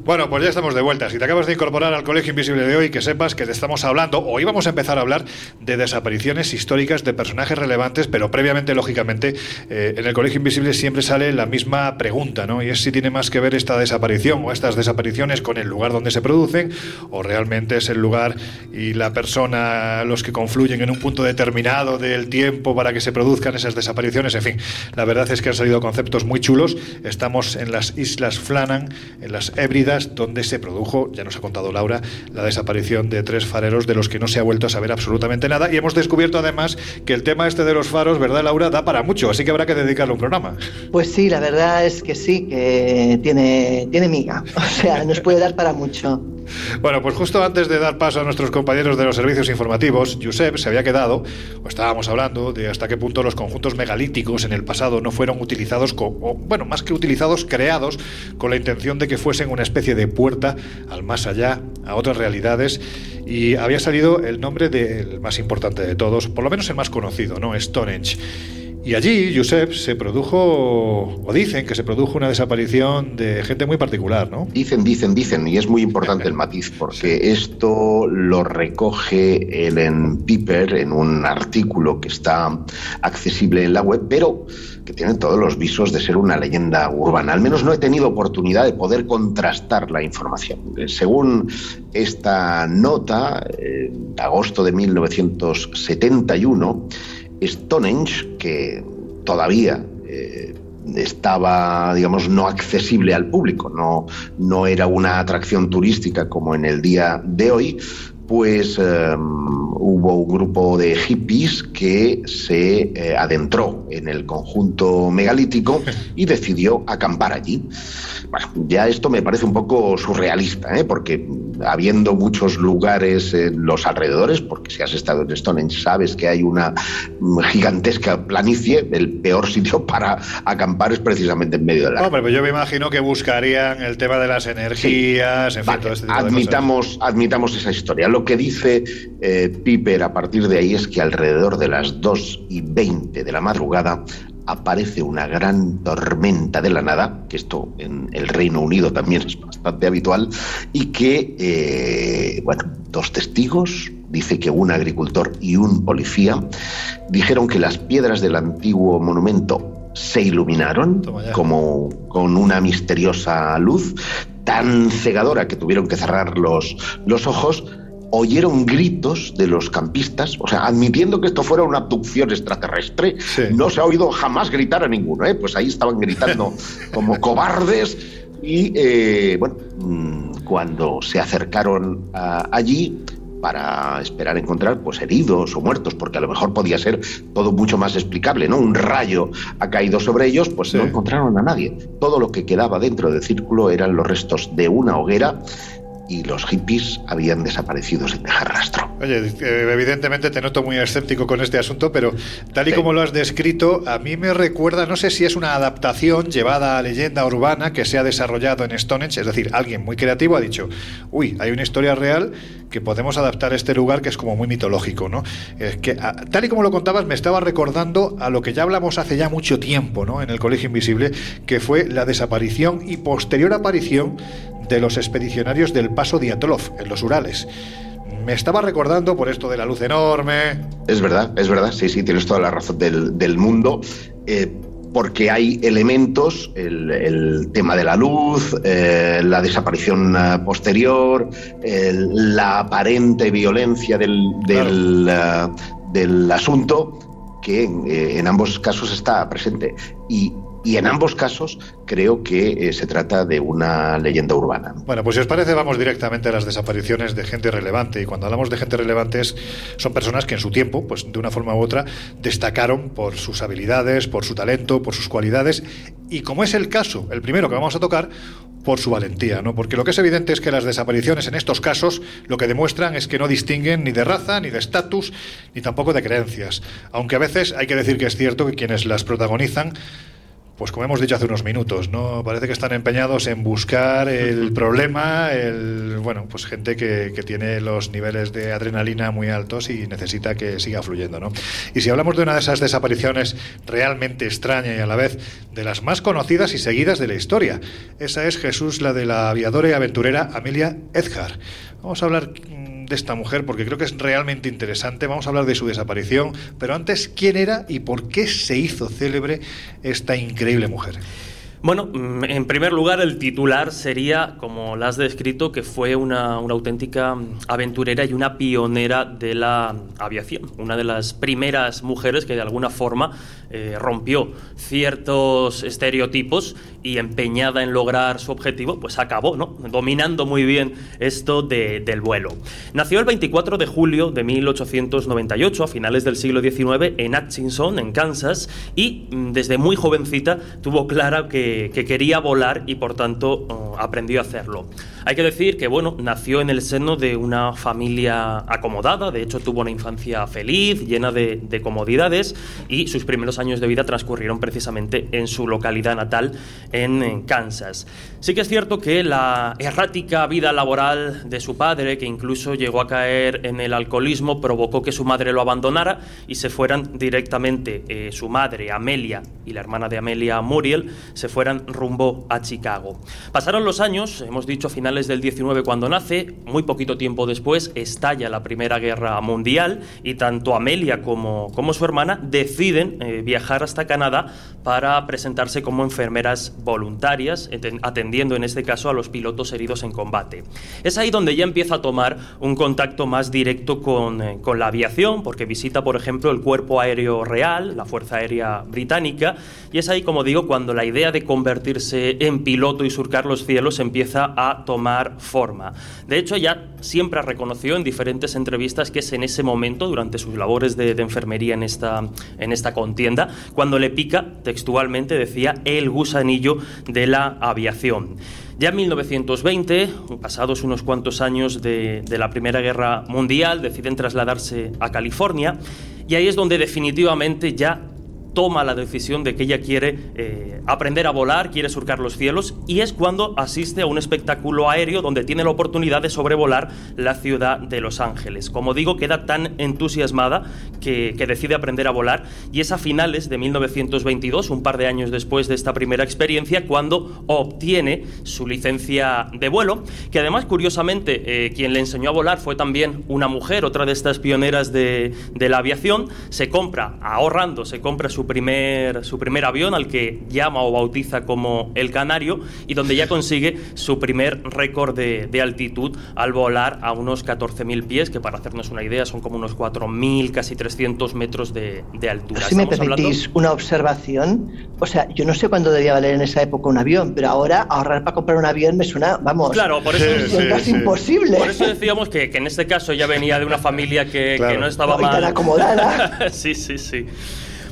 Bueno, pues ya estamos de vuelta. Si te acabas de incorporar al Colegio Invisible de hoy, que sepas que te estamos hablando, o íbamos a empezar a hablar de desapariciones históricas de personajes relevantes, pero previamente, lógicamente, eh, en el Colegio Invisible siempre sale la misma pregunta, ¿no? Y es si tiene más que ver esta desaparición o estas desapariciones con el lugar donde se producen, o realmente es el lugar y la persona los que confluyen en un punto determinado del tiempo para que se produzcan esas desapariciones. En fin, la verdad es que han salido conceptos muy chulos. Estamos en las Islas Flannan, en las Hébridas, donde se produjo, ya nos ha contado Laura, la desaparición de tres fareros de los que no se ha vuelto a saber absolutamente nada. Y hemos descubierto además que el tema este de los faros, ¿verdad, Laura? Da para mucho, así que habrá que dedicarle un programa. Pues sí, la verdad es que sí, que tiene, tiene miga. O sea, nos puede dar para mucho. Bueno, pues justo antes de dar paso a nuestros compañeros de los servicios informativos, Josep se había quedado, o estábamos hablando, de hasta qué punto los conjuntos megalíticos en el pasado no fueron utilizados, o, bueno, más que utilizados, creados con la intención de que fuesen una especie de puerta al más allá, a otras realidades, y había salido el nombre del más importante de todos, por lo menos el más conocido, ¿no? Stonehenge. Y allí, Josep, se produjo, o dicen que se produjo una desaparición de gente muy particular, ¿no? Dicen, dicen, dicen, y es muy importante el matiz, *laughs* porque esto lo recoge Ellen Piper en un artículo que está accesible en la web, pero que tiene todos los visos de ser una leyenda urbana. Al menos no he tenido oportunidad de poder contrastar la información. Eh, Según esta nota, eh, de agosto de 1971, Stonehenge, que todavía eh, estaba, digamos, no accesible al público, no, no era una atracción turística como en el día de hoy, pues eh, hubo un grupo de hippies que se eh, adentró en el conjunto megalítico y decidió acampar allí. Bueno, ya esto me parece un poco surrealista, ¿eh? porque habiendo muchos lugares en los alrededores, porque si has estado en Stonehenge sabes que hay una gigantesca planicie, el peor sitio *laughs* para acampar es precisamente en medio de la... Hombre, pues yo me imagino que buscarían el tema de las energías, en fin, Vale, todo este tipo de cosas. admitamos, admitamos esa historia. Lo que dice eh, Piper a partir de ahí es que alrededor de las 2 y 20 de la madrugada aparece una gran tormenta de la nada, que esto en el Reino Unido también es bastante habitual, y que, eh, bueno, dos testigos, dice que un agricultor y un policía, dijeron que las piedras del antiguo monumento se iluminaron como con una misteriosa luz tan cegadora que tuvieron que cerrar los, los ojos, oyeron gritos de los campistas, o sea, admitiendo que esto fuera una abducción extraterrestre, Sí. no se ha oído jamás gritar a ninguno, ¿eh? pues ahí estaban gritando *laughs* como cobardes y, eh, bueno, mm, cuando se acercaron a- allí para esperar encontrar pues heridos o muertos, porque a lo mejor podía ser todo mucho más explicable, ¿no? Un rayo ha caído sobre ellos, pues Sí. no encontraron a nadie. Todo lo que quedaba dentro del círculo eran los restos de una hoguera y los hippies habían desaparecido sin dejar rastro. Oye, eh, evidentemente te noto muy escéptico con este asunto, pero tal y Sí. como lo has descrito, a mí me recuerda, no sé si es una adaptación llevada a leyenda urbana que se ha desarrollado en Stonehenge, es decir, alguien muy creativo ha dicho, uy, hay una historia real que podemos adaptar a este lugar que es como muy mitológico, ¿no? Es que, a- tal y como lo contabas, me estaba recordando a lo que ya hablamos hace ya mucho tiempo, ¿no? En el Colegio Invisible, que fue la desaparición y posterior aparición de los expedicionarios del paso Diatlov en los Urales. Me estaba recordando por esto de la luz enorme. Es verdad, es verdad, sí, sí, tienes toda la razón del, del mundo. Eh, porque hay elementos, el, el tema de la luz, eh, la desaparición eh, posterior, el- la aparente violencia del, del, del asunto, que eh, en ambos casos está presente. Y, y en ambos casos creo que eh, se trata de una leyenda urbana. Bueno, pues si os parece, vamos directamente a las desapariciones de gente relevante. Y cuando hablamos de gente relevante, son personas que en su tiempo, pues de una forma u otra, destacaron por sus habilidades, por su talento, por sus cualidades. Y como es el caso, el primero que vamos a tocar, por su valentía, ¿no? Porque lo que es evidente es que las desapariciones en estos casos lo que demuestran es que no distinguen ni de raza, ni de estatus, ni tampoco de creencias. Aunque a veces hay que decir que es cierto que quienes las protagonizan pues como hemos dicho hace unos minutos, ¿no? Parece que están empeñados en buscar el problema, el bueno, pues gente que, que tiene los niveles de adrenalina muy altos y necesita que siga fluyendo, ¿no? Y si hablamos de una de esas desapariciones realmente extraña y a la vez de las más conocidas y seguidas de la historia, esa es Jesús, la de la aviadora y aventurera Amelia Edgar. Vamos a hablar de esta mujer porque creo que es realmente interesante. Vamos a hablar de su desaparición, pero antes, ¿quién era y por qué se hizo célebre esta increíble mujer? Bueno, mm, en primer lugar, el titular sería, como la has descrito, que fue una, una auténtica aventurera y una pionera de la aviación. Una de las primeras mujeres que de alguna forma eh, rompió ciertos estereotipos y empeñada en lograr su objetivo, pues acabó, ¿no? Dominando muy bien esto de- del vuelo. Nació el 24 de julio de 1898, a finales del siglo XIX, en Atchison, en Kansas, y mm, desde muy jovencita tuvo clara que, que quería volar y por tanto oh, aprendió a hacerlo. Hay que decir que, bueno, nació en el seno de una familia acomodada, de hecho tuvo una infancia feliz, llena de, de comodidades, y sus primeros años de vida transcurrieron precisamente en su localidad natal, en, Kansas. Sí que es cierto que la errática vida laboral de su padre, que incluso llegó a caer en el alcoholismo, provocó que su madre lo abandonara y se fueran directamente eh, su madre, Amelia, y la hermana de Amelia, Muriel, se fueran rumbo a Chicago. Pasaron los años, hemos dicho a finales del 19 cuando nace, muy poquito tiempo después estalla la Primera Guerra Mundial y tanto Amelia como, como su hermana deciden eh, viajar hasta Canadá para presentarse como enfermeras voluntarias, atendiendo en este caso a los pilotos heridos en combate. Es ahí donde ya empieza a tomar un contacto más directo con, eh, con la aviación, porque visita, por ejemplo, el Cuerpo Aéreo Real, la Fuerza Aérea Británica, y es ahí, como digo, cuando la idea de convertirse en piloto y surcar los cielos empieza a tomar forma. De hecho, ella siempre reconoció en diferentes entrevistas que es en ese momento, durante sus labores de, enfermería en esta, en esta contienda, cuando le pica, textualmente decía, el gusanillo de la aviación. Ya en 1920, pasados unos cuantos años de la Primera Guerra Mundial, deciden trasladarse a California y ahí es donde definitivamente ya toma la decisión de que ella quiere eh, aprender a volar, quiere surcar los cielos y es cuando asiste a un espectáculo aéreo donde tiene la oportunidad de sobrevolar la ciudad de Los Ángeles. Como digo, queda tan entusiasmada que, que decide aprender a volar y es a finales de 1922, un par de años después de esta primera experiencia, cuando obtiene su licencia de vuelo, que además, curiosamente, eh, quien le enseñó a volar fue también una mujer, otra de estas pioneras de, de la aviación, se compra, ahorrando, se compra su primer, su primer avión, al que llama o bautiza como el Canario, y donde ya consigue su primer récord de, de altitud al volar a unos 14.000 pies, que para hacernos una idea son como unos 4.000, casi 300 metros de, de altura. Si me Estamos hablando- permitís una observación, o sea, yo no sé cuándo debía valer en esa época un avión, pero ahora ahorrar para comprar un avión me suena, vamos, Claro, por eso, es casi imposible. por eso decíamos que, que en este caso ya venía de una familia que, Claro. que no estaba No, y tan mal. acomodada. *laughs* sí, sí, sí.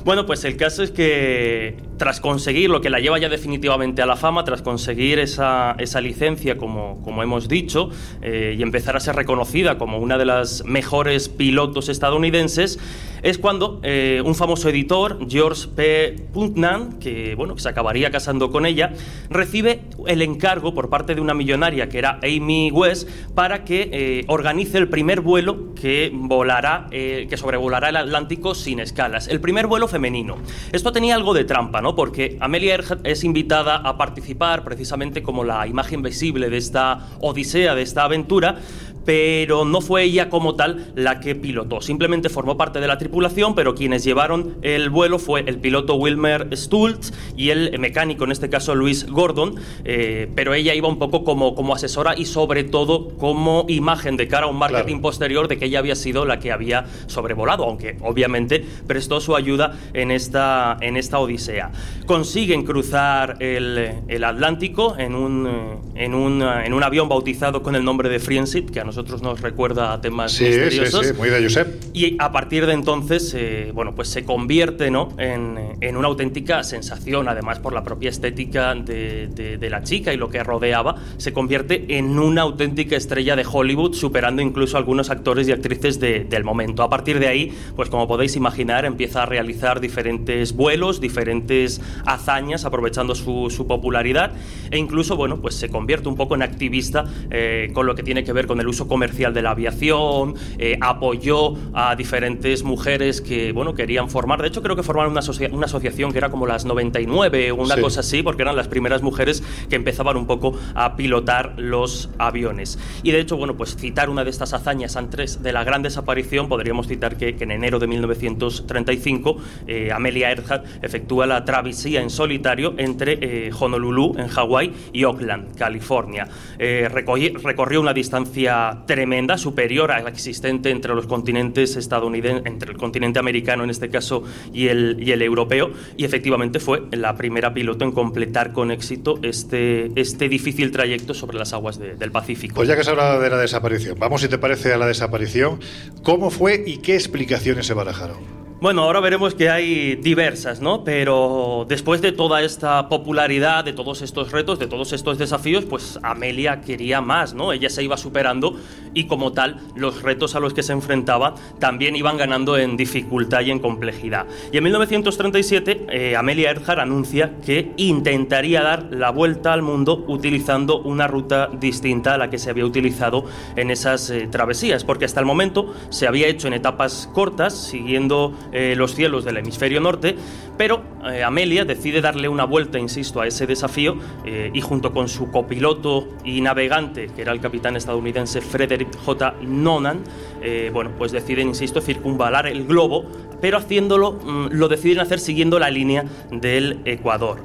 Bueno, pues el caso es que tras conseguir lo que la lleva ya definitivamente a la fama, tras conseguir esa, esa licencia, como, como hemos dicho, eh, y empezar a ser reconocida como una de las mejores pilotos estadounidenses, es cuando eh, un famoso editor, George P. Putnam, que, bueno, se acabaría casando con ella, recibe el encargo por parte de una millonaria que era Amy West para que eh, organice el primer vuelo que volará, que sobrevolará el Atlántico sin escalas. El primer vuelo femenino. Esto tenía algo de trampa, ¿no? Porque Amelia Earhart es invitada a participar precisamente como la imagen visible de esta odisea, de esta aventura, pero no fue ella como tal la que pilotó. Simplemente formó parte de la tripulación, pero quienes llevaron el vuelo fue el piloto Wilmer Stultz y el mecánico, en este caso Luis Gordon, eh, pero ella iba un poco como, como asesora y sobre todo como imagen de cara a un marketing Claro. posterior de que ella había sido la que había sobrevolado, aunque obviamente prestó su ayuda en esta, en esta odisea. Consiguen cruzar el, el Atlántico en un, eh, en, un, eh, en un avión bautizado con el nombre de Friendship, que a nosotros nos recuerda a temas Sí, sí, misteriosos. sí, muy de Josep. Y a partir de entonces, eh, bueno, pues se convierte ¿no? en, en una auténtica sensación, además por la propia estética de, de- de la chica y lo que rodeaba, se convierte en una auténtica estrella de Hollywood, superando incluso a algunos actores y actrices de- del momento. A partir de ahí, pues como podéis imaginar, empieza a realizar diferentes vuelos, diferentes hazañas, aprovechando su, su popularidad, e incluso, bueno, pues se convierte un poco en activista eh, con lo que tiene que ver con el uso comercial de la aviación, eh, apoyó a diferentes mujeres que, bueno, querían formar, de hecho creo que formaron una, asocia- una asociación que era como las 99 o una Sí. cosa así, porque eran las primeras mujeres que empezaban un poco a pilotar los aviones. Y de hecho, bueno, pues citar una de estas hazañas antes de la gran desaparición, podríamos citar que, que en enero de 1935 eh, Amelia Earhart efectúa la travesía en solitario entre eh, Honolulu, en Hawái, y Oakland, California. Eh, recorrió una distancia tremenda, superior a la existente entre los continentes estadounidenses, entre el continente americano en este caso y el, y el europeo, y efectivamente fue la primera piloto en completar con éxito este, este difícil trayecto sobre las aguas de- del Pacífico. Pues ya que has hablado de la desaparición, vamos si te parece a la desaparición. ¿Cómo fue y qué explicaciones se barajaron? Bueno, ahora veremos que hay diversas, ¿no? Pero después de toda esta popularidad, de todos estos retos, de todos estos desafíos, pues Amelia quería más, ¿no? Ella se iba superando y como tal, los retos a los que se enfrentaba también iban ganando en dificultad y en complejidad. Y en 1937, eh, Amelia Earhart anuncia que intentaría dar la vuelta al mundo utilizando una ruta distinta a la que se había utilizado en esas eh, travesías, porque hasta el momento se había hecho en etapas cortas, siguiendo eh, los cielos del hemisferio norte, pero eh, Amelia decide darle una vuelta, insisto, a ese desafío eh, y junto con su copiloto y navegante, que era el capitán estadounidense Frederick J. Nonan, bueno, pues deciden, insisto, circunvalar el globo, pero haciéndolo, mm, lo deciden hacer siguiendo la línea del Ecuador.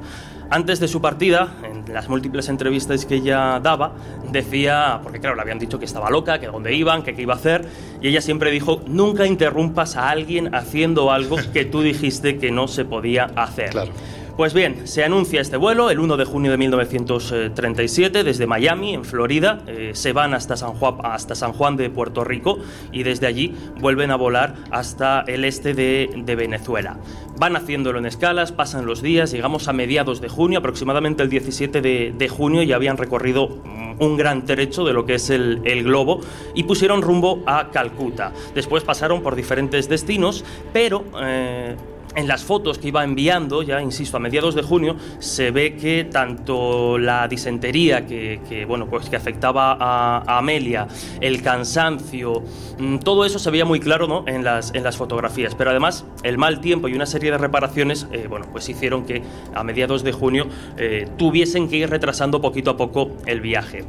Antes de su partida, en las múltiples entrevistas que ella daba, decía, porque claro, le habían dicho que estaba loca, que dónde iban, que qué iba a hacer, y ella siempre dijo, nunca interrumpas a alguien haciendo algo que tú dijiste que no se podía hacer. Claro. Pues bien, se anuncia este vuelo el 1 de junio de 1937 desde Miami, en Florida. eh, se van hasta San, Juan, de Puerto Rico y desde allí vuelven a volar hasta el este de, Venezuela. Van haciéndolo en escalas, pasan los días, llegamos a mediados de junio, aproximadamente el 17 de, junio, ya habían recorrido mm, un gran trecho de lo que es el, el globo y pusieron rumbo a Calcuta. Después pasaron por diferentes destinos, pero... eh, en las fotos que iba enviando, ya insisto, a mediados de junio, se ve que tanto la disentería que, bueno, pues que afectaba a, a Amelia, el cansancio, mm, todo eso se veía muy claro ¿no? en, las, en las fotografías. Pero además, el mal tiempo y una serie de reparaciones, eh, bueno, pues hicieron que a mediados de junio eh, tuviesen que ir retrasando poquito a poco el viaje.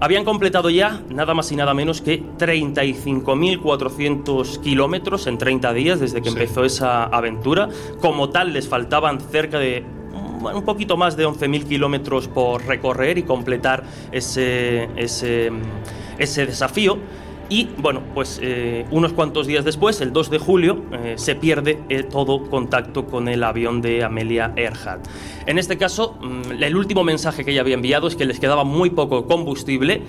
Habían completado ya nada más y nada menos que 35.400 kilómetros en 30 días desde que Sí. empezó esa aventura. Como tal, les faltaban cerca de un poquito más de 11.000 kilómetros por recorrer y completar ese, ese, ese desafío. Y bueno, pues eh, unos cuantos días después, el 2 de julio, eh, se pierde eh, todo contacto con el avión de Amelia Earhart. En este caso, mm, el último mensaje que ella había enviado es que les quedaba muy poco combustible,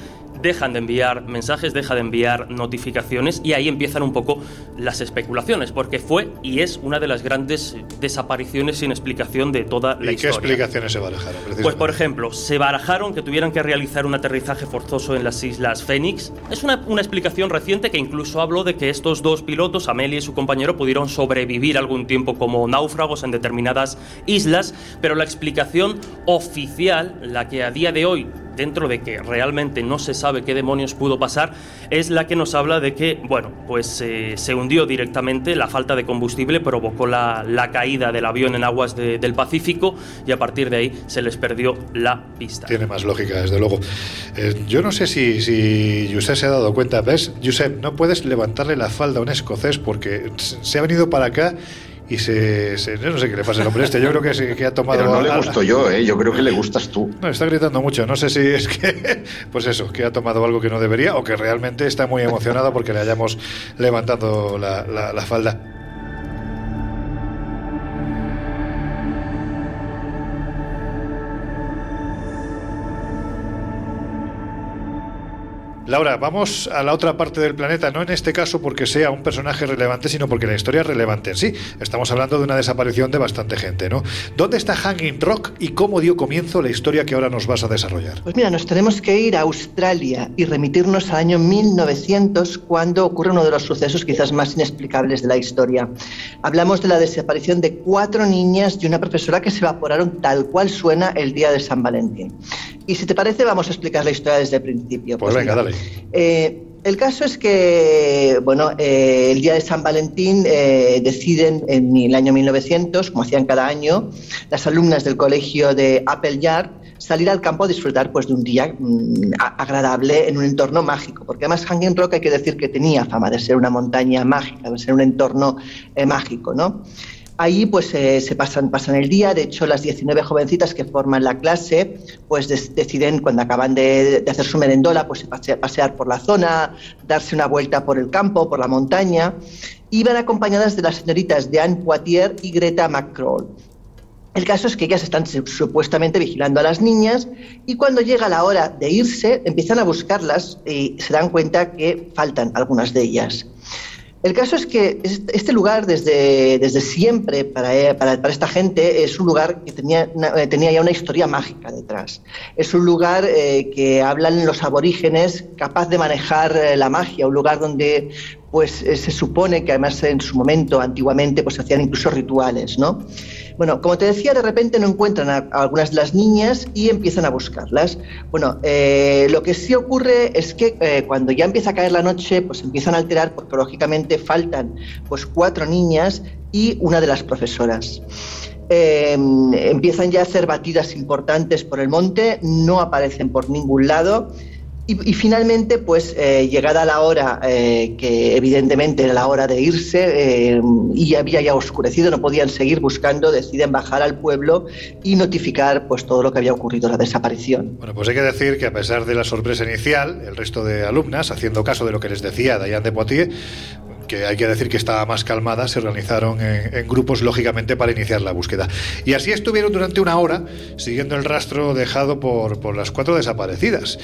dejan de enviar mensajes, deja de enviar notificaciones y ahí empiezan un poco las especulaciones, porque fue y es una de las grandes desapariciones sin explicación de toda la ¿Y qué historia. explicaciones se barajaron? Pues por ejemplo, se barajaron que tuvieran que realizar un aterrizaje forzoso en las Islas Fénix. Es una, una explicación reciente que incluso habló de que estos dos pilotos, Amelia y su compañero, pudieron sobrevivir algún tiempo como náufragos en determinadas islas, pero la explicación oficial, la que a día de hoy dentro de que realmente no se sabe qué demonios pudo pasar, es la que nos habla de que, bueno, pues eh, se hundió directamente, la falta de combustible provocó la, la caída del avión en aguas de- del Pacífico y a partir de ahí se les perdió la pista. Tiene más lógica, desde luego. Eh, yo no sé si, si se ha dado cuenta. ¿Ves, Josep? No puedes levantarle la falda a un escocés porque se ha venido para acá y se, se- yo no sé qué le pasa al hombre este. Yo creo que, se- que ha tomado. Pero no le gusto yo, ¿eh? yo creo que le gustas tú. No, está gritando mucho. No sé si es que, *laughs* pues eso, que ha tomado algo que no debería o que realmente está muy emocionado porque le hayamos levantado la, la- la falda. Laura, vamos a la otra parte del planeta, no en este caso porque sea un personaje relevante, sino porque la historia es relevante en sí. Estamos hablando de una desaparición de bastante gente, ¿no? ¿Dónde está Hanging Rock y cómo dio comienzo la historia que ahora nos vas a desarrollar? Pues mira, nos tenemos que ir a Australia y remitirnos al año 1900, cuando ocurre uno de los sucesos quizás más inexplicables de la historia. Hablamos de la desaparición de cuatro niñas y una profesora que se evaporaron tal cual suena el día de San Valentín. Y si te parece, vamos a explicar la historia desde el principio. Pues venga, mira, dale. eh, el caso es que, bueno, eh, el día de San Valentín eh, deciden en el año 1900, como hacían cada año, las alumnas del colegio de Appleyard salir al campo a disfrutar pues, de un día mm, agradable en un entorno mágico, porque además Hanging Rock hay que decir que tenía fama de ser una montaña mágica, de ser un entorno eh, mágico, ¿no? Ahí pues eh, se pasan, el día, de hecho las 19 jovencitas que forman la clase pues deciden cuando acaban de, hacer su merendola pues pase- pasear por la zona, darse una vuelta por el campo, por la montaña y van acompañadas de las señoritas Diane Poitier y Greta McCraw. El caso es que ellas están su- supuestamente vigilando a las niñas y cuando llega la hora de irse empiezan a buscarlas y se dan cuenta que faltan algunas de ellas. El caso es que este lugar desde, desde siempre para, eh, para, para esta gente es un lugar que tenía, eh, tenía ya una historia mágica detrás. Es un lugar eh, que hablan los aborígenes capaz de manejar la magia, un lugar donde pues se supone que además en su momento, antiguamente, pues hacían incluso rituales, ¿no? Bueno, como te decía, de repente no encuentran a, algunas de las niñas y empiezan a buscarlas. Bueno, eh, lo que sí ocurre es que eh, cuando ya empieza a caer la noche, pues empiezan a alterar porque lógicamente faltan pues cuatro niñas y una de las profesoras. Eh, empiezan ya a hacer batidas importantes por el monte, no aparecen por ningún lado. Y, finalmente, pues eh, llegada la hora, eh, que evidentemente era la hora de irse eh, y había ya oscurecido, no podían seguir buscando, deciden bajar al pueblo y notificar pues todo lo que había ocurrido, la desaparición. Bueno, pues hay que decir que a pesar de la sorpresa inicial, el resto de alumnas, haciendo caso de lo que les decía Diane de Poitiers, que hay que decir que estaba más calmada, se organizaron en, grupos, lógicamente, para iniciar la búsqueda. Y así estuvieron durante una hora siguiendo el rastro dejado por, por las cuatro desaparecidas.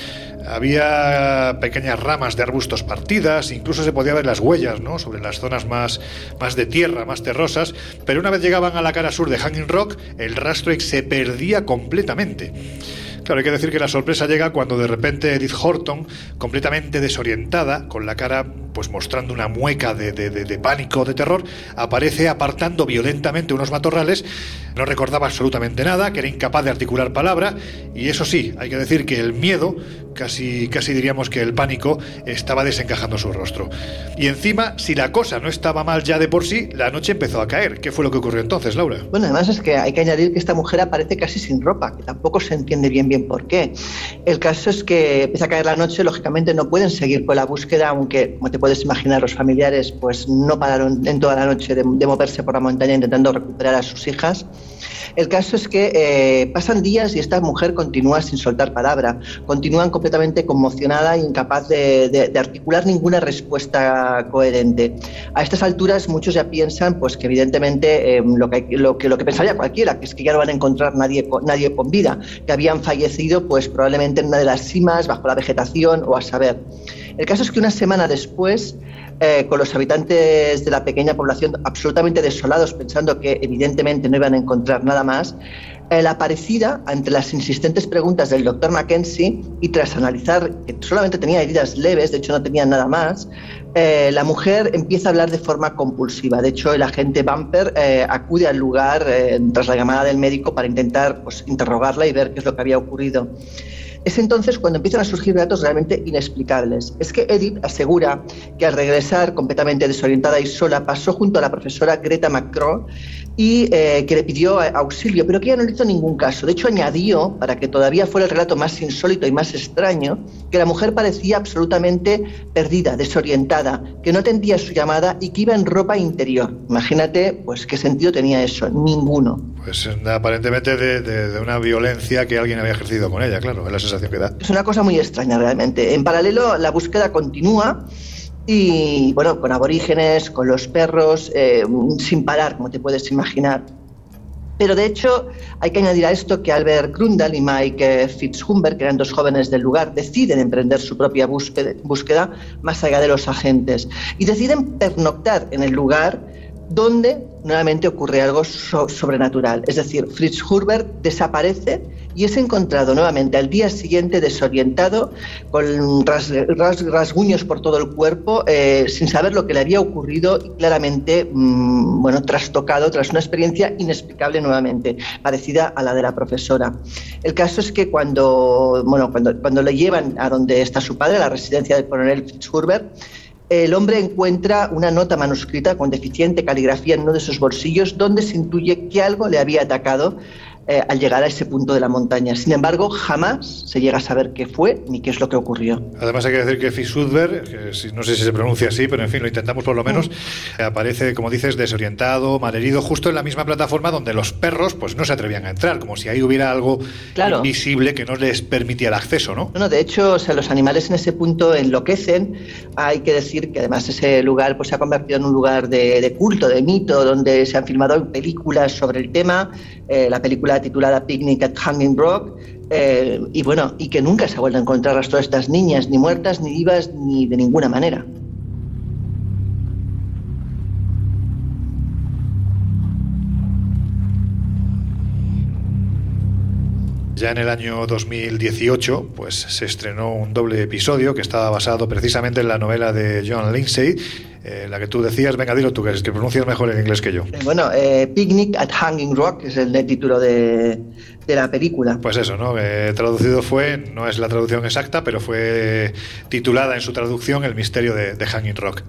Había pequeñas ramas de arbustos partidas, incluso se podía ver las huellas ¿no? sobre las zonas más, más de tierra, más terrosas, pero una vez llegaban a la cara sur de Hanging Rock, el rastro se perdía completamente. Claro, hay que decir que la sorpresa llega cuando de repente Edith Horton, completamente desorientada, con la cara pues mostrando una mueca de, de- pánico, de terror, aparece apartando violentamente unos matorrales, no recordaba absolutamente nada, que era incapaz de articular palabra, y eso sí, hay que decir que el miedo, casi, casi diríamos que el pánico, estaba desencajando su rostro. Y encima, si la cosa no estaba mal ya de por sí, la noche empezó a caer. ¿Qué fue lo que ocurrió entonces, Laura? Bueno, además es que hay que añadir que esta mujer aparece casi sin ropa, que tampoco se entiende bien bien por qué. El caso es que empieza a caer la noche, lógicamente no pueden seguir con la búsqueda, aunque, puedes imaginar, los familiares pues no pararon en toda la noche de, moverse por la montaña intentando recuperar a sus hijas. El caso es que eh, pasan días y esta mujer continúa sin soltar palabra, continúan completamente conmocionada e incapaz de, articular ninguna respuesta coherente. A estas alturas muchos ya piensan pues que evidentemente eh, lo, que, lo, que, pensaría cualquiera, que es que ya no van a encontrar nadie, nadie con vida, que habían fallecido pues probablemente en una de las cimas, bajo la vegetación o a saber. El caso es que una semana después eh, con los habitantes de la pequeña población absolutamente desolados, pensando que evidentemente no iban a encontrar nada más, Eh, la parecida, ante las insistentes preguntas del doctor Mackenzie y tras analizar que solamente tenía heridas leves, de hecho no tenía nada más, eh, la mujer empieza a hablar de forma compulsiva. De hecho, el agente Bumper eh, acude al lugar eh, tras la llamada del médico para intentar pues, interrogarla y ver qué es lo que había ocurrido. Es entonces cuando empiezan a surgir datos realmente inexplicables. Es que Edith asegura que al regresar completamente desorientada y sola pasó junto a la profesora Greta McCraw y que le pidió auxilio, pero que ella no le hizo ningún caso. De hecho, añadió, para que todavía fuera el relato más insólito y más extraño, que la mujer parecía absolutamente perdida, desorientada, que no atendía su llamada y que iba en ropa interior. Imagínate, pues, qué sentido tenía eso. Ninguno. Pues eh, aparentemente de, de- de una violencia que alguien había ejercido con ella, claro, es la sensación que da. Es una cosa muy extraña realmente. En paralelo, la búsqueda continúa y, bueno, con aborígenes, con los perros, eh, sin parar, como te puedes imaginar. Pero de hecho, hay que añadir a esto que Albert Grundal y Mike Fitzhumber, que eran dos jóvenes del lugar, deciden emprender su propia búsqueda, más allá de los agentes y deciden pernoctar en el lugar donde nuevamente ocurre algo so- sobrenatural. Es decir, Fritz Huber desaparece y es encontrado nuevamente al día siguiente desorientado, con ras- ras- rasguños por todo el cuerpo, eh, sin saber lo que le había ocurrido y claramente mm, bueno, trastocado tras una experiencia inexplicable nuevamente, parecida a la de la profesora. El caso es que cuando, bueno, cuando, cuando le llevan a donde está su padre, a la residencia del coronel Fitzhurber, el hombre encuentra una nota manuscrita con deficiente caligrafía en uno de sus bolsillos donde se intuye que algo le había atacado eh, al llegar a ese punto de la montaña. Sin embargo, jamás se llega a saber qué fue ni qué es lo que ocurrió. Además hay que decir que Fisudber, que si- no sé si se pronuncia así, pero en fin, lo intentamos por lo menos, eh, aparece, como dices, desorientado, malherido, justo en la misma plataforma donde los perros pues no se atrevían a entrar, como si ahí hubiera algo Claro. invisible que no les permitía el acceso, ¿no? No, no, de hecho, o sea, los animales en ese punto enloquecen. Hay que decir que además ese lugar pues, se ha convertido en un lugar de, de culto, de mito, donde se han filmado películas sobre el tema. eh, la película titulada Picnic at Hanging Rock. eh, y bueno, y que nunca se ha vuelto a encontrar rastro de estas niñas, ni muertas, ni vivas, ni de ninguna manera. Ya en el año 2018 pues, se estrenó un doble episodio que estaba basado precisamente en la novela de John Lindsay, eh, la que tú decías, venga, dilo tú, que es que pronuncias mejor en inglés que yo. Bueno, eh, Picnic at Hanging Rock es el título de, de la película. Pues eso, ¿no? Eh, traducido fue, no es la traducción exacta, pero fue titulada en su traducción El misterio de, de Hanging Rock.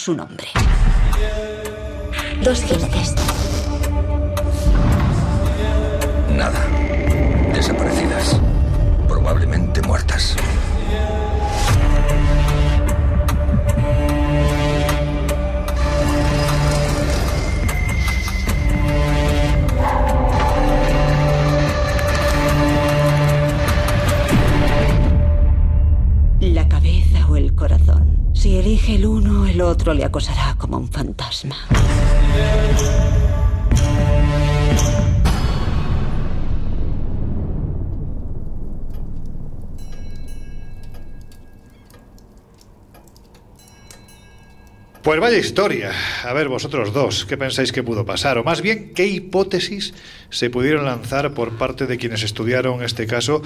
Su nombre. Le acosará como un fantasma. Pues vaya historia. A ver, vosotros dos, ¿qué pensáis que pudo pasar? O más bien, ¿qué hipótesis se pudieron lanzar por parte de quienes estudiaron este caso?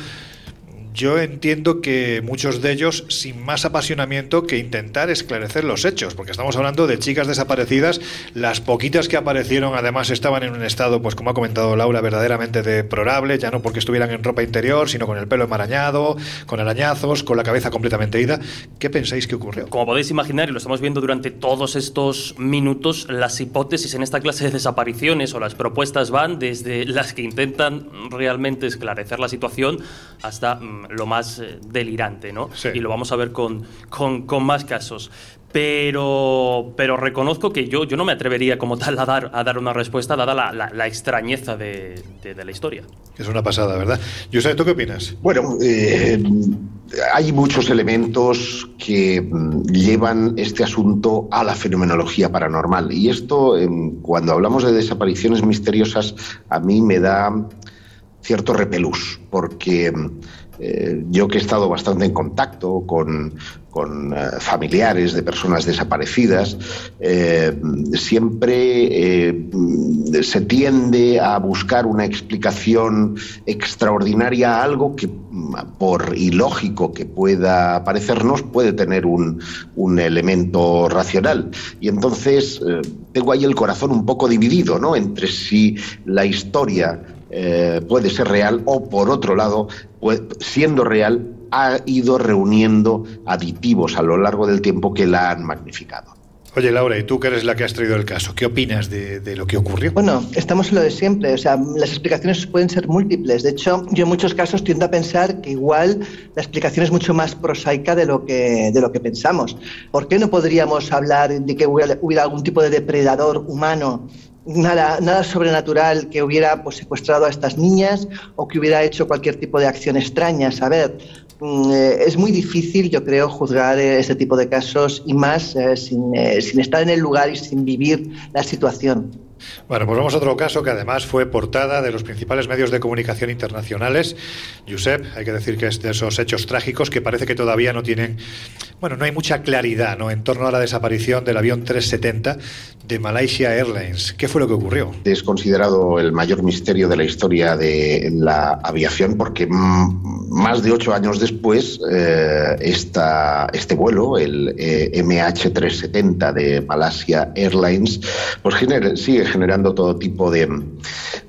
Yo entiendo que muchos de ellos sin más apasionamiento que intentar esclarecer los hechos, porque estamos hablando de chicas desaparecidas, las poquitas que aparecieron además estaban en un estado, pues como ha comentado Laura, verdaderamente deplorable, ya no porque estuvieran en ropa interior, sino con el pelo enmarañado, con arañazos, con la cabeza completamente ida. ¿Qué pensáis que ocurrió? Como podéis imaginar, y lo estamos viendo durante todos estos minutos, las hipótesis en esta clase de desapariciones o las propuestas van desde las que intentan realmente esclarecer la situación hasta mm, lo más eh, delirante, ¿no? Y lo vamos a ver con, con, con más casos. Pero, pero reconozco que yo, yo no me atrevería como tal a dar, a dar una respuesta dada la, la- la extrañeza de, de- de la historia. Es una pasada, ¿verdad? José, ¿tú qué opinas? Bueno, eh, hay muchos elementos que mm, llevan este asunto a la fenomenología paranormal. Y esto, em, cuando hablamos de desapariciones misteriosas, a mí me da cierto repelús, porque eh, yo que he estado bastante en contacto con, eh, familiares de personas desaparecidas, eh, siempre se tiende a buscar una explicación extraordinaria a algo que, por ilógico que pueda parecernos, puede tener un, elemento racional. Y entonces tengo ahí el corazón un poco dividido, ¿no? Entre si la historia eh, puede ser real o, por otro lado, pues, siendo real, ha ido reuniendo aditivos a lo largo del tiempo que la han magnificado. Oye, Laura, ¿y tú que eres la que has traído el caso? ¿Qué opinas de, de lo que ocurrió? Bueno, estamos en lo de siempre, o sea, las explicaciones pueden ser múltiples. De hecho, yo en muchos casos tiendo a pensar que igual la explicación es mucho más prosaica de lo que, de lo que pensamos. ¿Por qué no podríamos hablar de que hubiera, hubiera algún tipo de depredador humano? Nada, nada sobrenatural que hubiera pues, secuestrado a estas niñas o que hubiera hecho cualquier tipo de acción extraña. A mm, eh, es muy difícil, yo creo, juzgar este tipo de casos y más sin, eh, sin estar en el lugar y sin vivir la situación. Bueno, pues vamos a otro caso que además fue portada de los principales medios de comunicación internacionales. Josep, hay que decir que es de esos hechos trágicos que parece que todavía no tienen, bueno, no hay mucha claridad ¿no? en torno a la desaparición del avión 370 de Malaysia Airlines. ¿Qué fue lo que ocurrió? Es considerado el mayor misterio de la historia de la aviación porque mm, más de ocho años después eh, esta- este vuelo, el eh, MH370 de Malaysia Airlines, pues gener- sigue generando todo tipo de,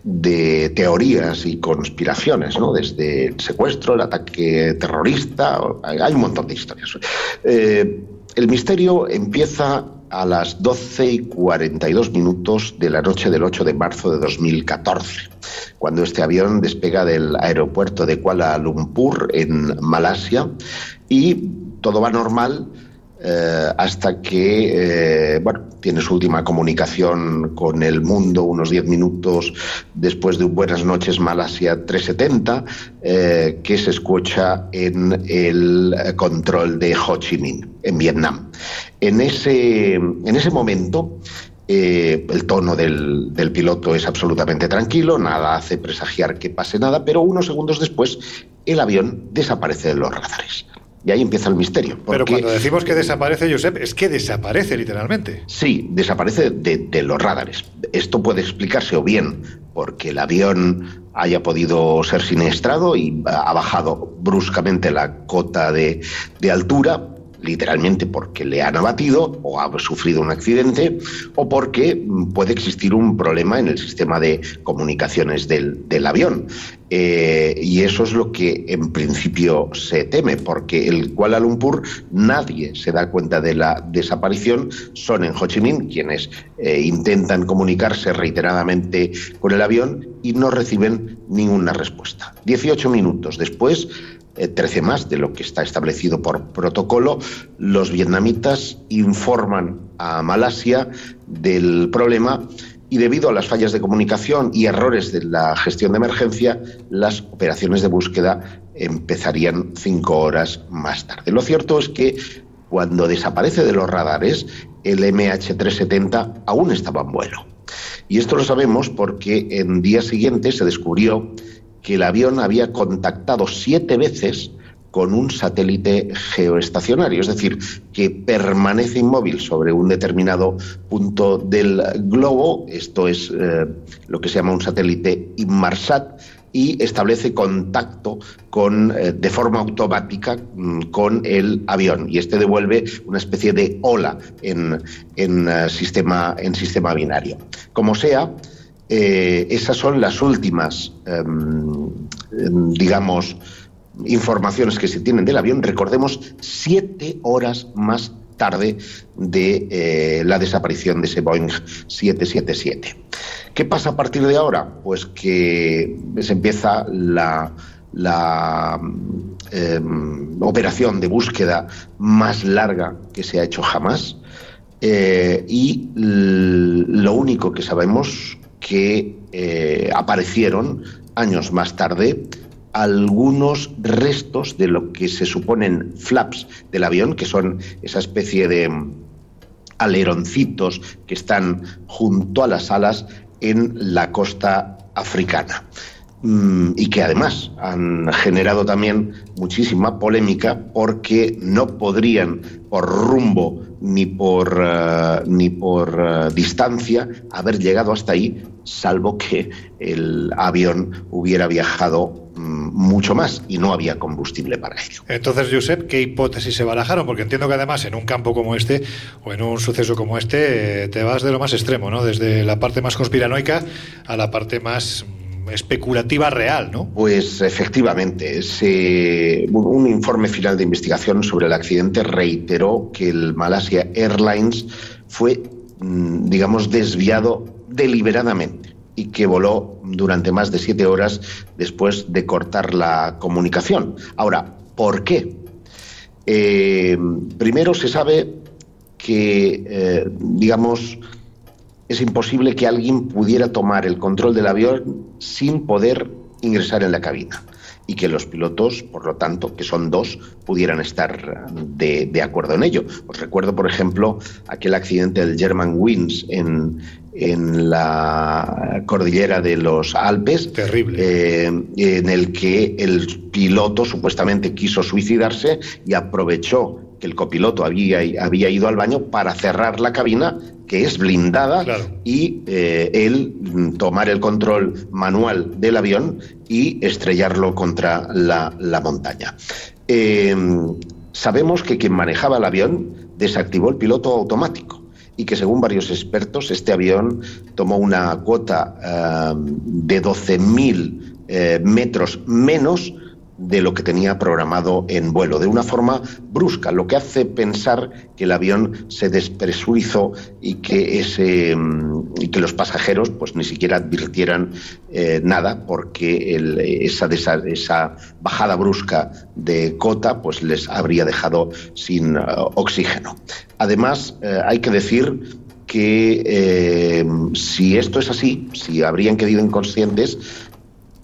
de teorías y conspiraciones, ¿no? desde el secuestro, el ataque terrorista, hay hay un montón de historias. Eh, el misterio empieza a las 12 y 42 minutos de la noche del 8 de marzo de 2014, cuando este avión despega del aeropuerto de Kuala Lumpur en Malasia y todo va normal eh, hasta que eh, bueno, tiene su última comunicación con el mundo unos 10 minutos después de Buenas noches Malasia 370 eh, que se escucha en el control de Ho Chi Minh en Vietnam. En ese, en ese momento el tono del, del piloto es absolutamente tranquilo, nada hace presagiar que pase nada, pero unos segundos después el avión desaparece de los radares. Y ahí empieza el misterio. Pero cuando decimos que desaparece, Josep, es que desaparece literalmente. Sí, desaparece de, de los radares. Esto puede explicarse o bien porque el avión haya podido ser siniestrado y ha bajado bruscamente la cota de, de altura, literalmente porque le han abatido o ha sufrido un accidente, o porque mm, puede existir un problema en el sistema de comunicaciones del, avión. Eh, y eso es lo que en principio se teme, porque el Kuala Lumpur nadie se da cuenta de la desaparición, son en Ho Chi Minh quienes eh, intentan comunicarse reiteradamente con el avión y no reciben ninguna respuesta. 18 minutos después, 13 más de lo que está establecido por protocolo, los vietnamitas informan a Malasia del problema y debido a las fallas de comunicación y errores de la gestión de emergencia, las operaciones de búsqueda empezarían cinco horas más tarde. Lo cierto es que cuando desaparece de los radares, el MH370 aún estaba en vuelo. Y esto lo sabemos porque en días siguientes se descubrió que el avión había contactado siete veces con un satélite geoestacionario, es decir, que permanece inmóvil sobre un determinado punto del globo, esto es eh, lo que se llama un satélite Inmarsat, y establece contacto con, eh, de forma automática mm, con el avión y este devuelve una especie de ola en, en, eh, sistema, en sistema binario. Como sea, eh, esas son las últimas, em, em, digamos, informaciones que se tienen del avión. Recordemos, siete horas más tarde de eh, la desaparición de ese Boeing 777. ¿Qué pasa a partir de ahora? Pues que se empieza la, em, operación de búsqueda más larga que se ha hecho jamás. Eh, y lo único que sabemos que eh, aparecieron años más tarde algunos restos de lo que se suponen flaps del avión, que son esa especie de mm, aleroncitos que están junto a las alas en la costa africana. Mm, Y que además han generado también muchísima polémica porque no podrían, por rumbo ni por, eh, ni por eh, distancia, haber llegado hasta ahí, salvo que el avión hubiera viajado mm, mucho más y no había combustible para ello. Entonces, Josep, ¿qué hipótesis se barajaron? Porque entiendo que además en un campo como este o en un suceso como este eh, te vas de lo más extremo, ¿no? Desde la parte más conspiranoica a la parte más mm, especulativa real, ¿no? Pues efectivamente, un informe final de investigación sobre el accidente reiteró que el Malasia Airlines fue, mm, digamos, desviado deliberadamente y que voló durante más de siete horas después de cortar la comunicación. Ahora, ¿por qué? Eh, primero se sabe que, eh, digamos, es imposible que alguien pudiera tomar el control del avión sin poder ingresar en la cabina y que los pilotos, por lo tanto, que son dos, pudieran estar de, de acuerdo en ello. Os recuerdo, por ejemplo, aquel accidente del German Wings en, en la cordillera de los Alpes, eh, en el que el piloto supuestamente quiso suicidarse y aprovechó que el copiloto había, había ido al baño para cerrar la cabina, que es blindada, y eh, él mm, tomar el control manual del avión y estrellarlo contra la, la montaña. Eh, sabemos que quien manejaba el avión desactivó el piloto automático y que según varios expertos este avión tomó una cuota eh, de 12.000 eh, metros menos de lo que tenía programado en vuelo, de una forma brusca, lo que hace pensar que el avión se despresurizó y que, ese, mm, y que los pasajeros pues, ni siquiera advirtieran eh, nada porque esa, esa bajada brusca de cota pues, les habría dejado sin eh, oxígeno. Además, eh, hay que decir que si esto es así, si habrían quedado inconscientes,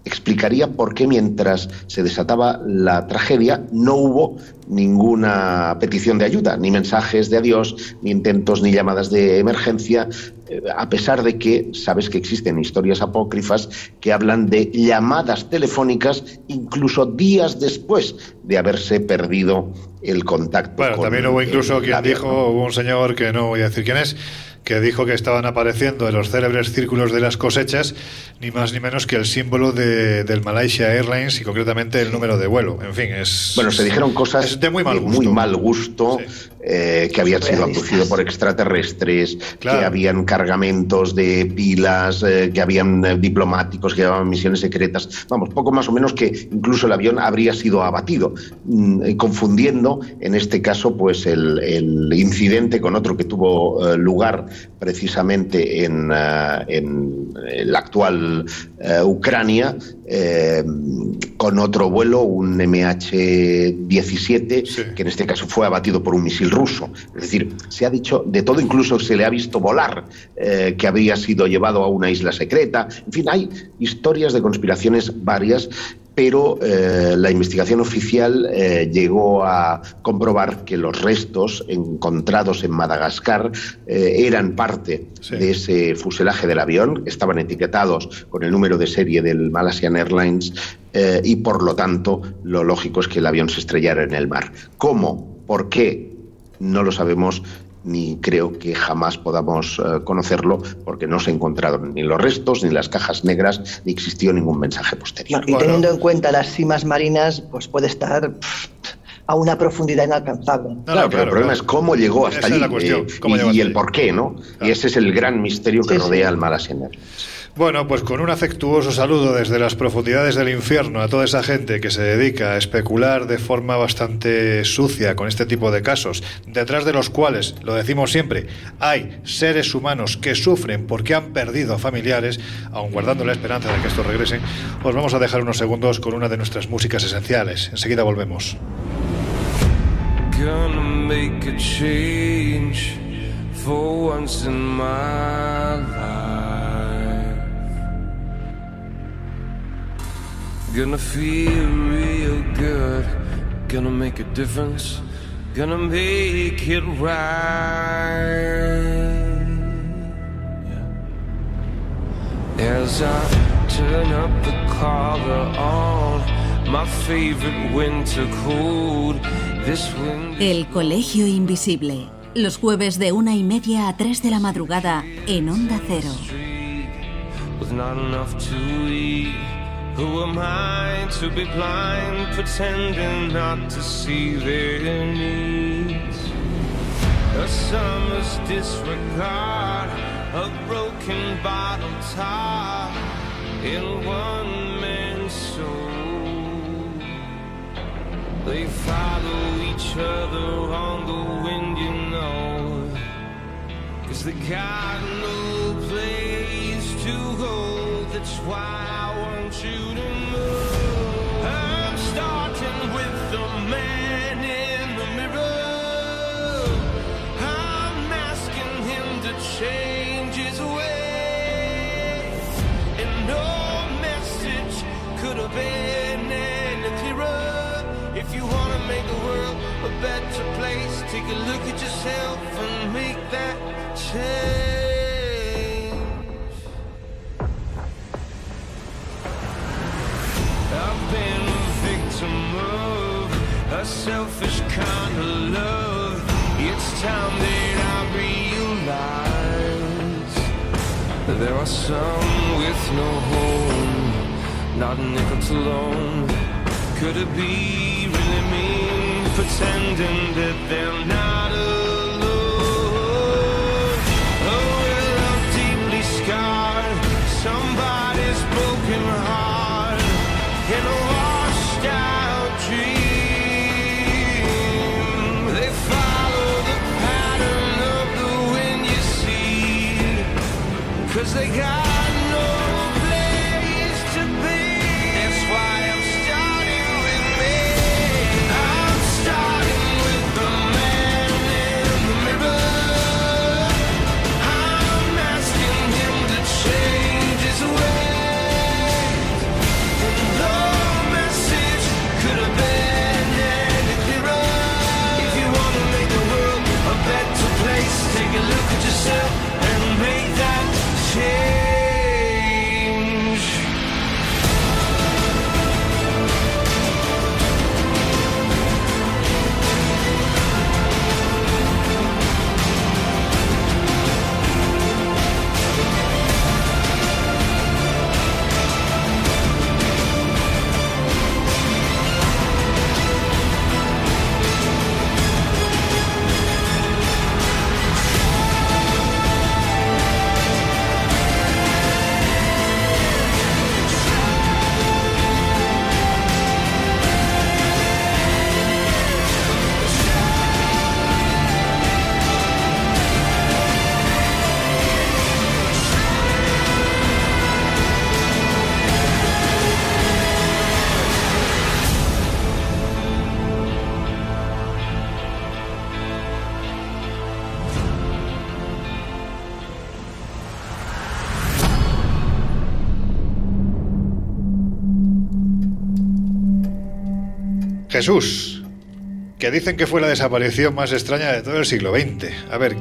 explicaría por qué mientras se desataba la tragedia no hubo ninguna petición de ayuda, ni mensajes de adiós, ni intentos, ni llamadas de emergencia, eh, a pesar de que sabes que existen historias apócrifas que hablan de llamadas telefónicas incluso días después de haberse perdido el contacto. Bueno, con también hubo incluso quien avión, dijo, hubo un señor que no voy a decir quién es, que dijo que estaban apareciendo en los célebres círculos de las cosechas ni más ni menos que el símbolo de, del Malaysia Airlines y concretamente el número de vuelo. En fin, es... Bueno, se dijeron cosas de muy mal gusto. muy mal gusto, eh, que habían sido abducidos por extraterrestres, Claro. que habían cargamentos de pilas, eh, que habían eh, diplomáticos que llevaban misiones secretas. Vamos, poco más o menos que incluso el avión habría sido abatido, mm, eh, confundiendo en este caso pues el, el incidente con otro que tuvo eh, lugar precisamente en, eh, en la actual eh, Ucrania, eh, con otro vuelo, un MH17, que en este caso fue abatido por un misil ruso. Es decir, se ha dicho de todo, incluso se le ha visto volar, eh, que había sido llevado a una isla secreta. En fin, hay historias de conspiraciones varias pero eh, la investigación oficial eh, llegó a comprobar que los restos encontrados en Madagascar eh, eran parte de ese fuselaje del avión, estaban etiquetados con el número de serie del Malaysian Airlines y por lo tanto lo lógico es que el avión se estrellara en el mar. ¿Cómo? ¿Por qué? No lo sabemos ni creo que jamás podamos eh, conocerlo porque no se encontraron ni los restos ni las cajas negras ni existió ningún mensaje posterior. Y teniendo en cuenta las cimas marinas, pues puede estar pff, a una profundidad inalcanzable. claro, pero el problema es cómo llegó hasta Esa es allí la cuestión, eh, cómo y, llegó y hasta el allí. por qué, ¿no? Y ese es el gran misterio que Sí, sí. rodea al Airlines. Bueno, pues con un afectuoso saludo desde las profundidades del infierno a toda esa gente que se dedica a especular de forma bastante sucia con este tipo de casos, detrás de los cuales, lo decimos siempre, hay seres humanos que sufren porque han perdido familiares, aun guardando la esperanza de que estos regresen, os vamos a dejar unos segundos con una de nuestras músicas esenciales. Enseguida volvemos. Gonna feel real good. Gonna make a difference. Gonna make it right. Yeah. As I turn up the collar on my favorite winter coat. This El Colegio Invisible. Los jueves de una y media a tres de la madrugada en Onda Cero. Who am I to be blind, pretending not to see their needs? A summer's disregard, a broken bottle top in one man's soul. They follow each other on the wind, you know. Cause they got no place to go. That's why If you wanna make the world a better place, take a look at yourself and make that change. I've been a victim of a selfish kind of love. It's time that I realize there are some with no home, not a nickel to loan. Could it be mean pretending that they're not Jesús, que dicen que fue la desaparición más extraña de todo el siglo XX. A ver,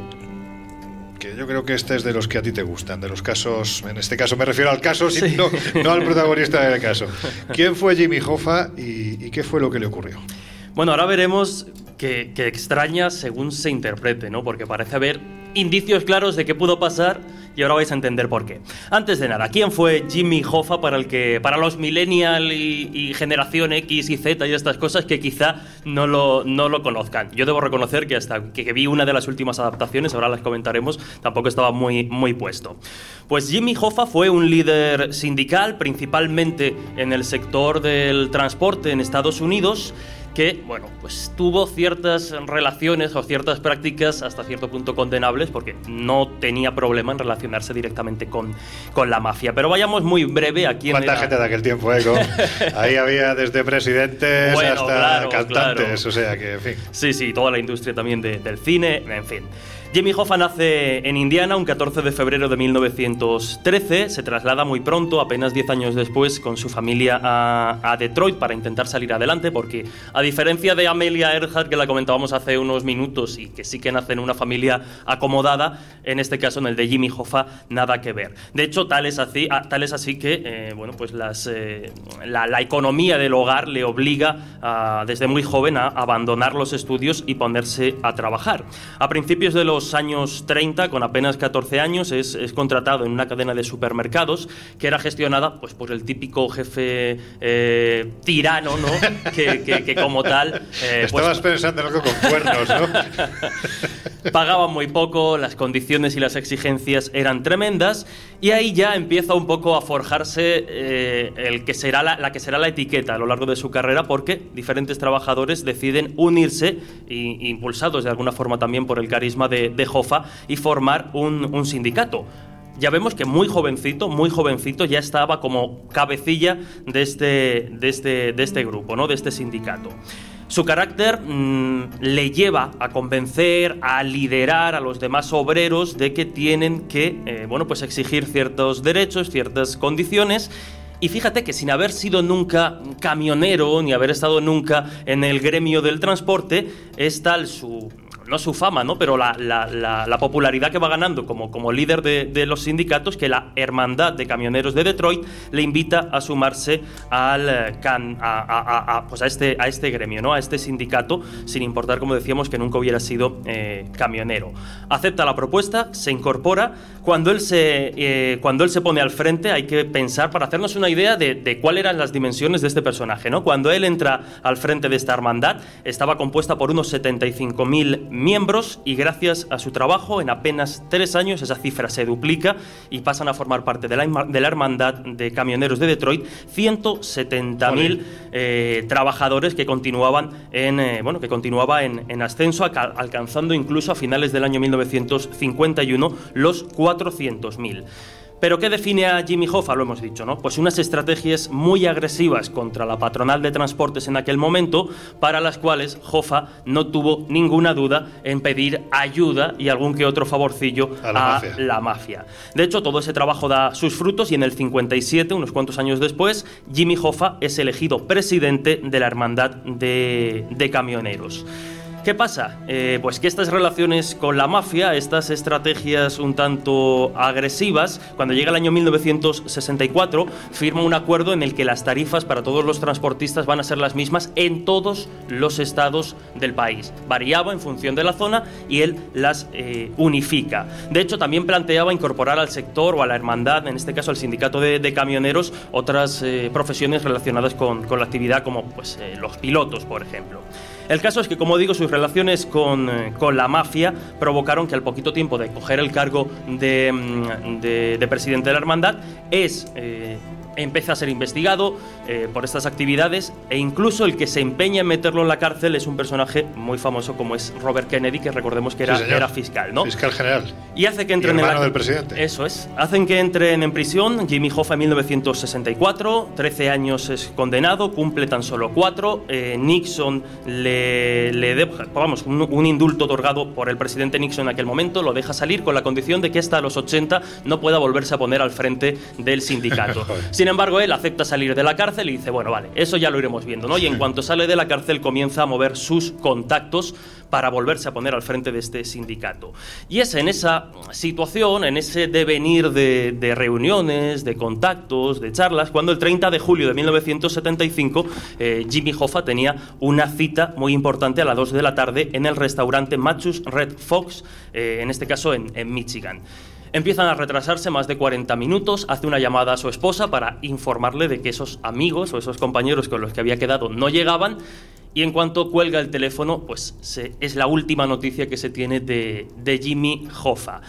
que yo creo que este es de los que a ti te gustan, de los casos, en este caso me refiero al caso, Sí. no, no al protagonista del caso. ¿Quién fue Jimmy Hoffa y, y qué fue lo que le ocurrió? Bueno, ahora veremos que, que extraña según se interprete, ¿no? Porque parece haber indicios claros de qué pudo pasar y ahora vais a entender por qué. Antes de nada, ¿quién fue Jimmy Hoffa para el que para los millennial y, generación X y Z y estas cosas que quizá no lo, no lo conozcan? Yo debo reconocer que hasta que, que vi una de las últimas adaptaciones, ahora las comentaremos, tampoco estaba muy, muy puesto. Pues Jimmy Hoffa fue un líder sindical, principalmente en el sector del transporte en Estados Unidos que, bueno, pues tuvo ciertas relaciones o ciertas prácticas hasta cierto punto condenables porque no tenía problema en relacionarse directamente con, con la mafia. Pero vayamos muy breve aquí en ¿Cuánta gente de aquel tiempo, eh? Con- *laughs* ahí había desde presidentes Bueno, hasta claro, cantantes, claro. o sea que, en fin. Sí, sí, toda la industria también de- del cine, en fin. Jimmy Hoffa nace en Indiana un 14 de febrero de 1913, se traslada muy pronto, apenas 10 años después, con su familia a, Detroit para intentar salir adelante, porque a diferencia de Amelia Earhart, que la comentábamos hace unos minutos y que sí que nace en una familia acomodada, en este caso en el de Jimmy Hoffa, nada que ver. De hecho, tal es así, ah, tal es así que eh, bueno, pues eh, la, economía del hogar le obliga desde muy joven a abandonar los estudios y ponerse a trabajar. A principios de los años 30, con apenas 14 años, es, es contratado en una cadena de supermercados que era gestionada pues, por el típico jefe eh, tirano, ¿no? *laughs* que, que- que como tal... eh, pues, Estabas pensando en algo con cuernos, ¿no? *laughs* pagaban muy poco, las condiciones y las exigencias eran tremendas y ahí ya empieza un poco a forjarse eh, el que será la, que será la etiqueta a lo largo de su carrera porque diferentes trabajadores deciden unirse impulsados de alguna forma también por el carisma de, de Hoffa y formar un, un sindicato. Ya vemos que muy jovencito, muy jovencito, ya estaba como cabecilla de este, de este, de este grupo, ¿no? de este sindicato. Su carácter mm, le lleva a convencer, a liderar a los demás obreros de que tienen que eh, bueno, pues exigir ciertos derechos, ciertas condiciones. Y fíjate que sin haber sido nunca camionero ni haber estado nunca en el gremio del transporte, es tal su, no su fama, ¿no? pero la, la- la- la popularidad que va ganando como, como líder de, de los sindicatos que la Hermandad de Camioneros de Detroit le invita a sumarse al, eh, can- a, a- a- a- pues a, este, a este gremio, ¿no? a este sindicato, sin importar, como decíamos, que nunca hubiera sido eh, camionero. Acepta la propuesta, se incorpora. Cuando él se, eh, cuando él se pone al frente, hay que pensar para hacernos una idea de, de cuáles eran las dimensiones de este personaje. ¿no? Cuando él entra al frente de esta hermandad, estaba compuesta por unos 75.000 miembros y gracias a su trabajo, en apenas tres años esa cifra se duplica y pasan a formar parte de la, de la hermandad de camioneros de Detroit 170.000 eh, trabajadores que continuaban en eh, bueno que continuaba en, en ascenso alcanzando incluso a finales del año 1951 los 400.000 pero ¿qué define a Jimmy Hoffa? Lo hemos dicho, ¿no? Pues unas estrategias muy agresivas contra la patronal de transportes en aquel momento, para las cuales Hoffa no tuvo ninguna duda en pedir ayuda y algún que otro favorcillo A la mafia. la mafia. De hecho, todo ese trabajo da sus frutos y en el 57, unos cuantos años después, Jimmy Hoffa es elegido presidente de la Hermandad de, de Camioneros. ¿Qué pasa? Eh, pues que estas relaciones con la mafia, estas estrategias un tanto agresivas, cuando llega el año 1964, firma un acuerdo en el que las tarifas para todos los transportistas van a ser las mismas en todos los estados del país. Variaba en función de la zona y él las eh, unifica. De hecho, también planteaba incorporar al sector o a la hermandad, en este caso al sindicato de, camioneros, otras eh, profesiones relacionadas con, con la actividad como pues, los pilotos, por ejemplo. El caso es que, como digo, sus relaciones con, eh, con la mafia provocaron que al poquito tiempo de coger el cargo de, mm, de- de presidente de la hermandad, es... eh, empieza a ser investigado eh, por estas actividades e incluso el que se empeña en meterlo en la cárcel es un personaje muy famoso como es Robert Kennedy, que recordemos que era, Sí, señor. era fiscal, ¿no? Fiscal general. Y hace que entren Y en la... del presidente. Eso es. Hacen que entren en prisión. Jimmy Hoffa en 1964, 13 años es condenado, cumple tan solo 4. Nixon le, le deja, vamos, un, un indulto otorgado por el presidente Nixon en aquel momento, lo deja salir con la condición de que hasta los 80 no pueda volverse a poner al frente del sindicato. *laughs* Sin embargo, él acepta salir de la cárcel y dice, bueno, vale, eso ya lo iremos viendo, ¿no? Y en cuanto sale de la cárcel comienza a mover sus contactos para volverse a poner al frente de este sindicato. Y es en esa situación, en ese devenir de, de reuniones, de contactos, de charlas, cuando el 30 de julio de 1975 eh, Jimmy Hoffa tenía una cita muy importante a las 2 de la tarde en el restaurante Machus Red Fox, eh, en este caso en, en Michigan. Empiezan a retrasarse más de 40 minutos, hace una llamada a su esposa para informarle de que esos amigos o esos compañeros con los que había quedado no llegaban y en cuanto cuelga el teléfono, pues se- es la última noticia que se tiene de, de Jimmy Hoffa.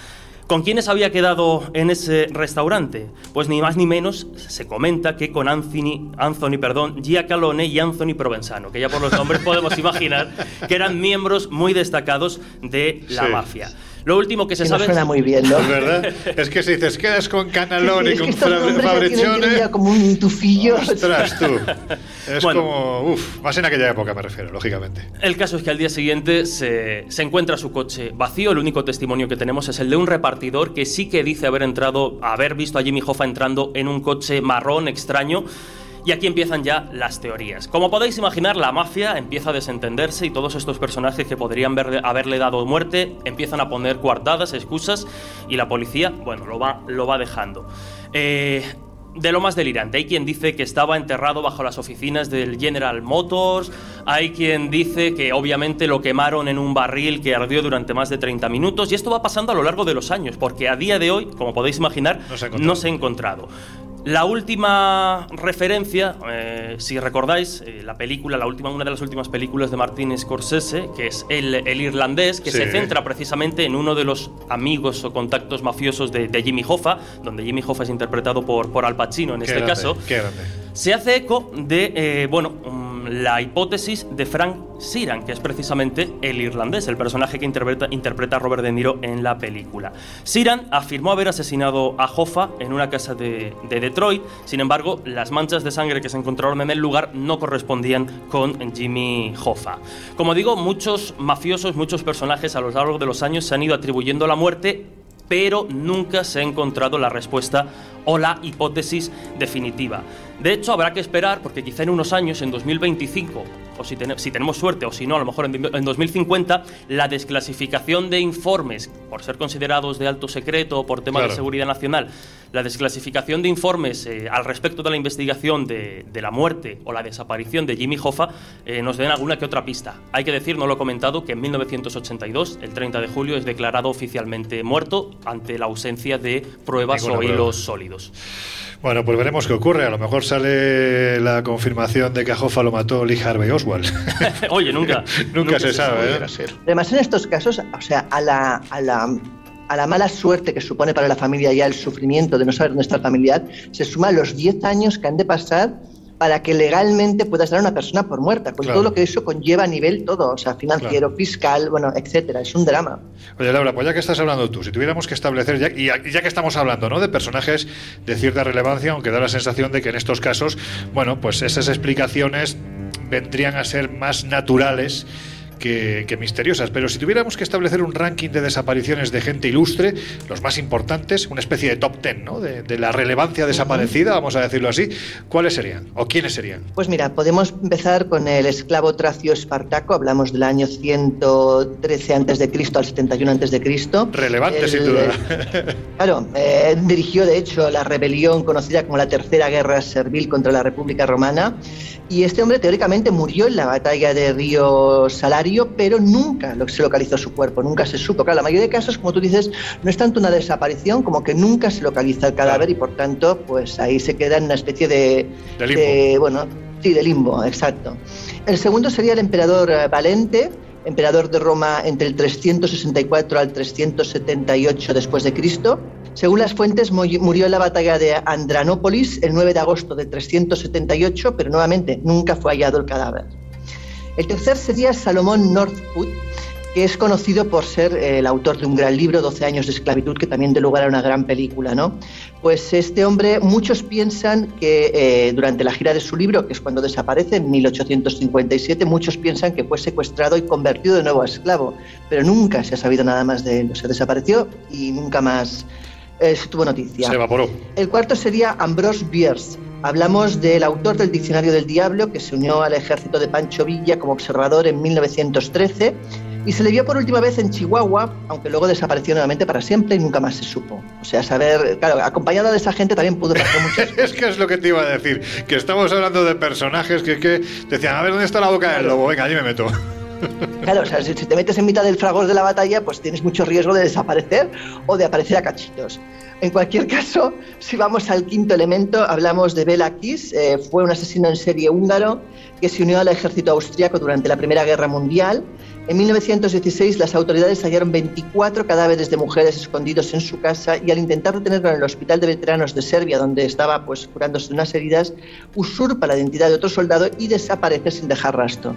¿Con quiénes había quedado en ese restaurante? Pues ni más ni menos se comenta que con Anthony, Anthony perdón, Giacalone y Anthony Provenzano, que ya por los nombres *laughs* podemos imaginar que eran miembros muy destacados de la Sí. mafia. Lo último que se Que no sabe suena muy bien, ¿no? Es verdad. Es que si dices, quedas con Canalone *laughs* y es que con como un tufillo. Ostras, tú. *laughs* Es Bueno. como. Uf, más en aquella época me refiero, lógicamente. El caso es que al día siguiente se, se encuentra su coche vacío. El único testimonio que tenemos es el de un repartidor que sí que dice haber entrado, haber visto a Jimmy Hoffa entrando en un coche marrón extraño. Y aquí empiezan ya las teorías. Como podéis imaginar, la mafia empieza a desentenderse y todos estos personajes que podrían haberle dado muerte empiezan a poner coartadas, excusas y la policía, bueno, lo va, lo va dejando. Eh, de lo más delirante. Hay quien dice que estaba enterrado bajo las oficinas del General Motors. Hay quien dice que obviamente lo quemaron en un barril que ardió durante más de 30 minutos. Y esto va pasando a lo largo de los años, porque a día de hoy, como podéis imaginar, se no se ha encontrado. La última referencia, eh, si recordáis, eh, la película, la última, una de las últimas películas de Martin Scorsese, que es El, el irlandés, que Sí. se centra precisamente en uno de los amigos o contactos mafiosos de, de Jimmy Hoffa, donde Jimmy Hoffa es interpretado por, por Al Pacino en Qué este caso. Qué grande. Se hace eco de, eh, bueno, la hipótesis de Frank Sheeran, que es precisamente el irlandés, el personaje que interpreta, interpreta a Robert De Niro en la película. Sheeran afirmó haber asesinado a Hoffa en una casa de, de Detroit, sin embargo, las manchas de sangre que se encontraron en el lugar no correspondían con Jimmy Hoffa. Como digo, muchos mafiosos, muchos personajes a lo largo de los años se han ido atribuyendo la muerte pero nunca se ha encontrado la respuesta o la hipótesis definitiva. De hecho, habrá que esperar, porque quizá en unos años, en 2025, o si, tene- si tenemos suerte, o si no, a lo mejor en, en 2050, la desclasificación de informes, por ser considerados de alto secreto o por temas Claro. de seguridad nacional, la desclasificación de informes eh, al respecto de la investigación de, de la muerte o la desaparición de Jimmy Hoffa eh, nos den alguna que otra pista. Hay que decir, no lo he comentado, que en 1982, el 30 de julio, es declarado oficialmente muerto ante la ausencia de pruebas o prueba. hilos sólidos. Bueno, pues veremos qué ocurre. A lo mejor sale la confirmación de que a Hoffa lo mató Lee Harvey Oswald. *laughs* Oye, *laughs* nunca. Nunca se sabe, ¿eh? Ser. Además, en estos casos, o sea, a la, a la, a la mala suerte que supone para la familia ya el sufrimiento de no saber dónde está el familiar, se suman los 10 años que han de pasar para que legalmente puedas dar a una persona por muerta, con Claro. todo lo que eso conlleva a nivel todo, o sea, financiero, fiscal, bueno, etcétera. Es un drama. Oye, Laura, pues ya que estás hablando tú, si tuviéramos que establecer, ya, y ya que estamos hablando ¿no? de personajes de cierta relevancia, aunque da la sensación de que en estos casos, bueno, pues esas explicaciones vendrían a ser más naturales que, que misteriosas. Pero si tuviéramos que establecer un ranking de desapariciones de gente ilustre, los más importantes, una especie de top ten ¿no? de, de la relevancia desaparecida, vamos a decirlo así, ¿cuáles serían? ¿O quiénes serían? Pues mira, podemos empezar con el esclavo tracio Espartaco, hablamos del año 113 a.C. al 71 a.C. Relevante, El- sin duda. Claro, eh, dirigió de hecho la rebelión conocida como la Tercera Guerra Servil contra la República Romana y este hombre teóricamente murió en la batalla de Río Salario, pero nunca se localizó su cuerpo, nunca se supo. Claro, la mayoría de casos, como tú dices, no es tanto una desaparición como que nunca se localiza el cadáver y por tanto, pues ahí se queda en una especie de, De limbo. de, bueno, sí, de limbo, exacto. El segundo sería el emperador eh, Valente, emperador de Roma entre el 364 al 378 después de Cristo. Según las fuentes, mu- murió en la batalla de Andranópolis el 9 de agosto de 378, pero nuevamente nunca fue hallado el cadáver. El tercer sería Salomón Northwood, que es conocido por ser eh, el autor de un gran libro, 12 años de esclavitud, que también dio lugar a una gran película, ¿no? Pues este hombre, muchos piensan que eh, durante la gira de su libro, que es cuando desaparece, en 1857, muchos piensan que fue secuestrado y convertido de nuevo a esclavo, pero nunca se ha sabido nada más de él. O sea, desapareció y nunca más eh, se tuvo noticia. Se evaporó. El cuarto sería Ambrose Bierce, Hablamos del autor del Diccionario del Diablo, que se unió al ejército de Pancho Villa como observador en 1913 y se le vio por última vez en Chihuahua, aunque luego desapareció nuevamente para siempre y nunca más se supo. O sea, saber, claro, acompañado de esa gente también pudo pasar muchas *laughs* es que es lo que te iba a decir, que estamos hablando de personajes que, que decían, a ver, ¿dónde está la boca del lobo? Venga, allí me meto. *laughs* Claro, o sea, si si te metes en mitad del fragor de la batalla, pues tienes mucho riesgo de desaparecer o de aparecer a cachitos. En cualquier caso, si vamos al quinto elemento, hablamos de Bela Kiss. eh, fue un asesino en serie húngaro que se unió al ejército austriaco durante la Primera Guerra Mundial. En 1916 las autoridades hallaron 24 cadáveres de mujeres escondidos en su casa y al intentar detenerlo en el Hospital de Veteranos de Serbia, donde estaba pues, curándose de unas heridas, usurpa la identidad de otro soldado y desaparece sin dejar rastro.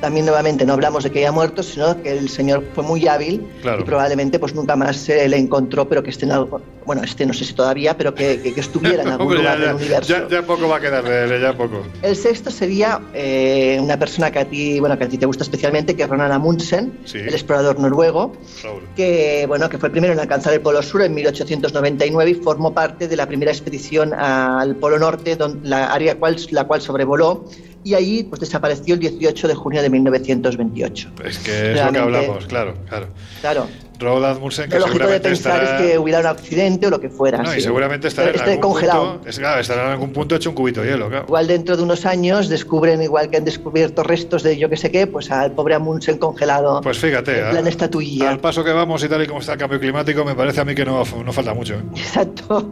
También nuevamente no hablamos de que haya muerto, sino que el señor fue muy hábil Claro. y probablemente pues nunca más se le encontró, pero que esté en algo, bueno, este no sé si todavía, pero que, que- que estuviera en *laughs* algún Hombre, ya, lugar del universo. ya- ya poco va a quedar de él, ya poco. El sexto sería eh, una persona que a ti, bueno, que a ti te gusta especialmente, que es Ronan Amundsen, Sí. el explorador noruego, Raúl. que bueno, que fue el primero en alcanzar el Polo Sur en 1899 y formó parte de la primera expedición al Polo Norte, donde la área cual, la cual sobrevoló y allí pues desapareció el 18 de junio de 1928. Es que es lo que Realmente- hablamos, claro, claro. Claro. Roald Amundsen, que seguramente estará... es que hubiera un accidente o lo que fuera. No, y sí. seguramente estará en algún congelado. punto... Es, claro, estará en algún punto hecho un cubito de hielo, claro. Igual dentro de unos años descubren, igual que han descubierto restos de yo que sé qué, pues al pobre Amundsen congelado. Pues fíjate, en plan a- estatuilla. al paso que vamos y tal y como está el cambio climático, me parece a mí que no, no falta mucho. ¿eh? Exacto.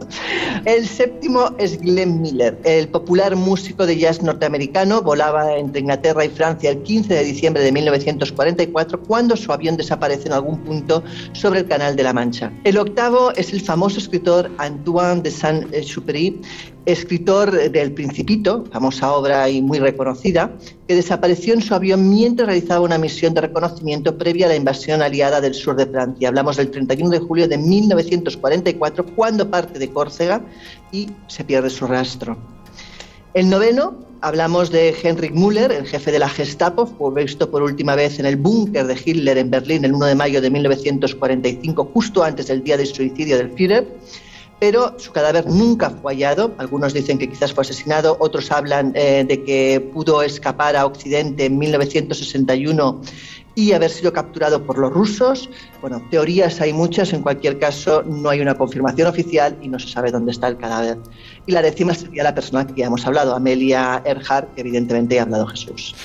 El séptimo es Glenn Miller, el popular músico de jazz norteamericano. Volaba entre Inglaterra y Francia el 15 de diciembre de 1944 cuando su avión desaparece en algún punto sobre el Canal de la Mancha. El octavo es el famoso escritor Antoine de Saint-Exupéry, escritor del Principito, famosa obra y muy reconocida, que desapareció en su avión mientras realizaba una misión de reconocimiento previa a la invasión aliada del sur de Francia. Hablamos del 31 de julio de 1944, cuando parte de Córcega y se pierde su rastro. El noveno, hablamos de Heinrich Müller, el jefe de la Gestapo, fue visto por última vez en el búnker de Hitler en Berlín el 1 de mayo de 1945, justo antes del día del suicidio del Führer pero su cadáver nunca fue hallado. Algunos dicen que quizás fue asesinado, otros hablan eh, de que pudo escapar a Occidente en 1961 y haber sido capturado por los rusos. Bueno, teorías hay muchas, en cualquier caso no hay una confirmación oficial y no se sabe dónde está el cadáver. Y la décima sería la persona que ya hemos hablado, Amelia Earhart, que evidentemente ha hablado Jesús.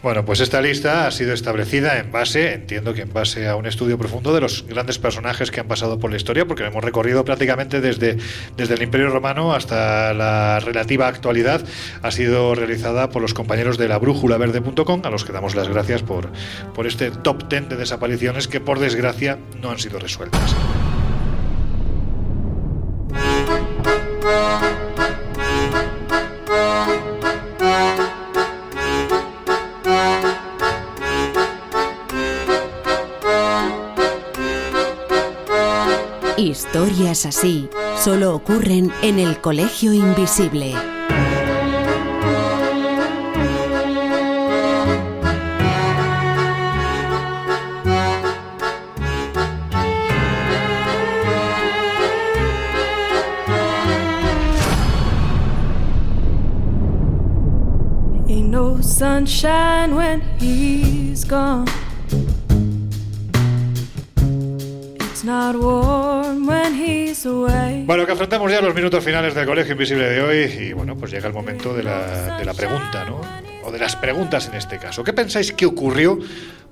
Bueno, pues esta lista ha sido establecida en base, entiendo que en base a un estudio profundo de los grandes personajes que han pasado por la historia, porque hemos recorrido prácticamente desde, desde el Imperio Romano hasta la relativa actualidad. Ha sido realizada por los compañeros de la brújulaverde.com, a los que damos las gracias por, por este top 10 de desapariciones que por desgracia no han sido resueltas. Historias así solo ocurren en el Colegio Invisible. Ain't no sunshine when he's gone. Bueno, que afrontamos ya los minutos finales del Colegio Invisible de hoy y bueno, pues llega el momento de la, de la pregunta, ¿no? O de las preguntas en este caso. ¿Qué pensáis que ocurrió,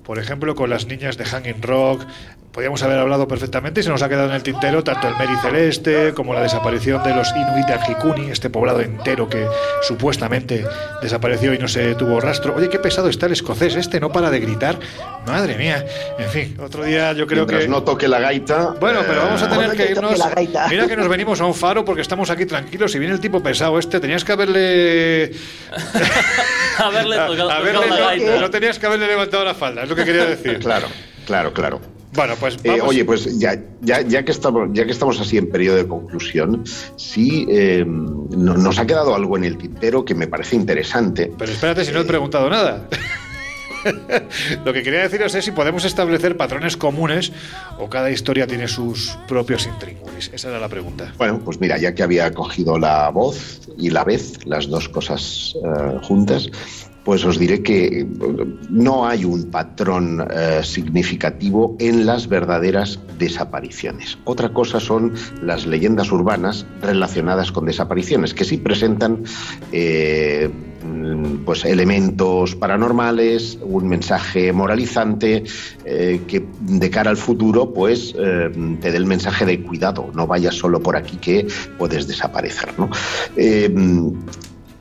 por ejemplo, con las niñas de Hanging Rock? Podríamos haber hablado perfectamente y se nos ha quedado en el tintero tanto el Mary Celeste como la desaparición de los Inuit de Arjikuni, este poblado entero que supuestamente desapareció y no se tuvo rastro. Oye, qué pesado está el escocés este, no para de gritar. Madre mía. En fin, otro día yo creo Mientras que... no toque la gaita. Bueno, pero vamos a eh, tener Bueno, que irnos. la gaita. Mira que nos venimos a un faro porque estamos aquí tranquilos. Si viene el tipo pesado este, tenías que haberle. *laughs* Haberle a- tocado, haberle- tocado la no, gaita. no tenías que haberle levantado la falda, es lo que quería decir. *laughs* Claro, claro, claro. Bueno, pues Eh, oye, pues ya, ya, ya, que estamos, ya que estamos así en periodo de conclusión, sí eh, no- nos ha quedado algo en el tintero que me parece interesante. Pero espérate, si no he preguntado nada. *laughs* *laughs* Lo que quería deciros es si podemos establecer patrones comunes o cada historia tiene sus propios intríngulis. Esa era la pregunta. Bueno, pues mira, ya que había cogido la voz y la vez, las dos cosas eh, juntas, pues os diré que eh, no hay un patrón eh, significativo en las verdaderas desapariciones. Otra cosa son las leyendas urbanas relacionadas con desapariciones, que sí presentan pues elementos paranormales, un mensaje moralizante eh, que de cara al futuro pues eh, te dé el mensaje de cuidado, no vayas solo por aquí que puedes desaparecer. ¿no?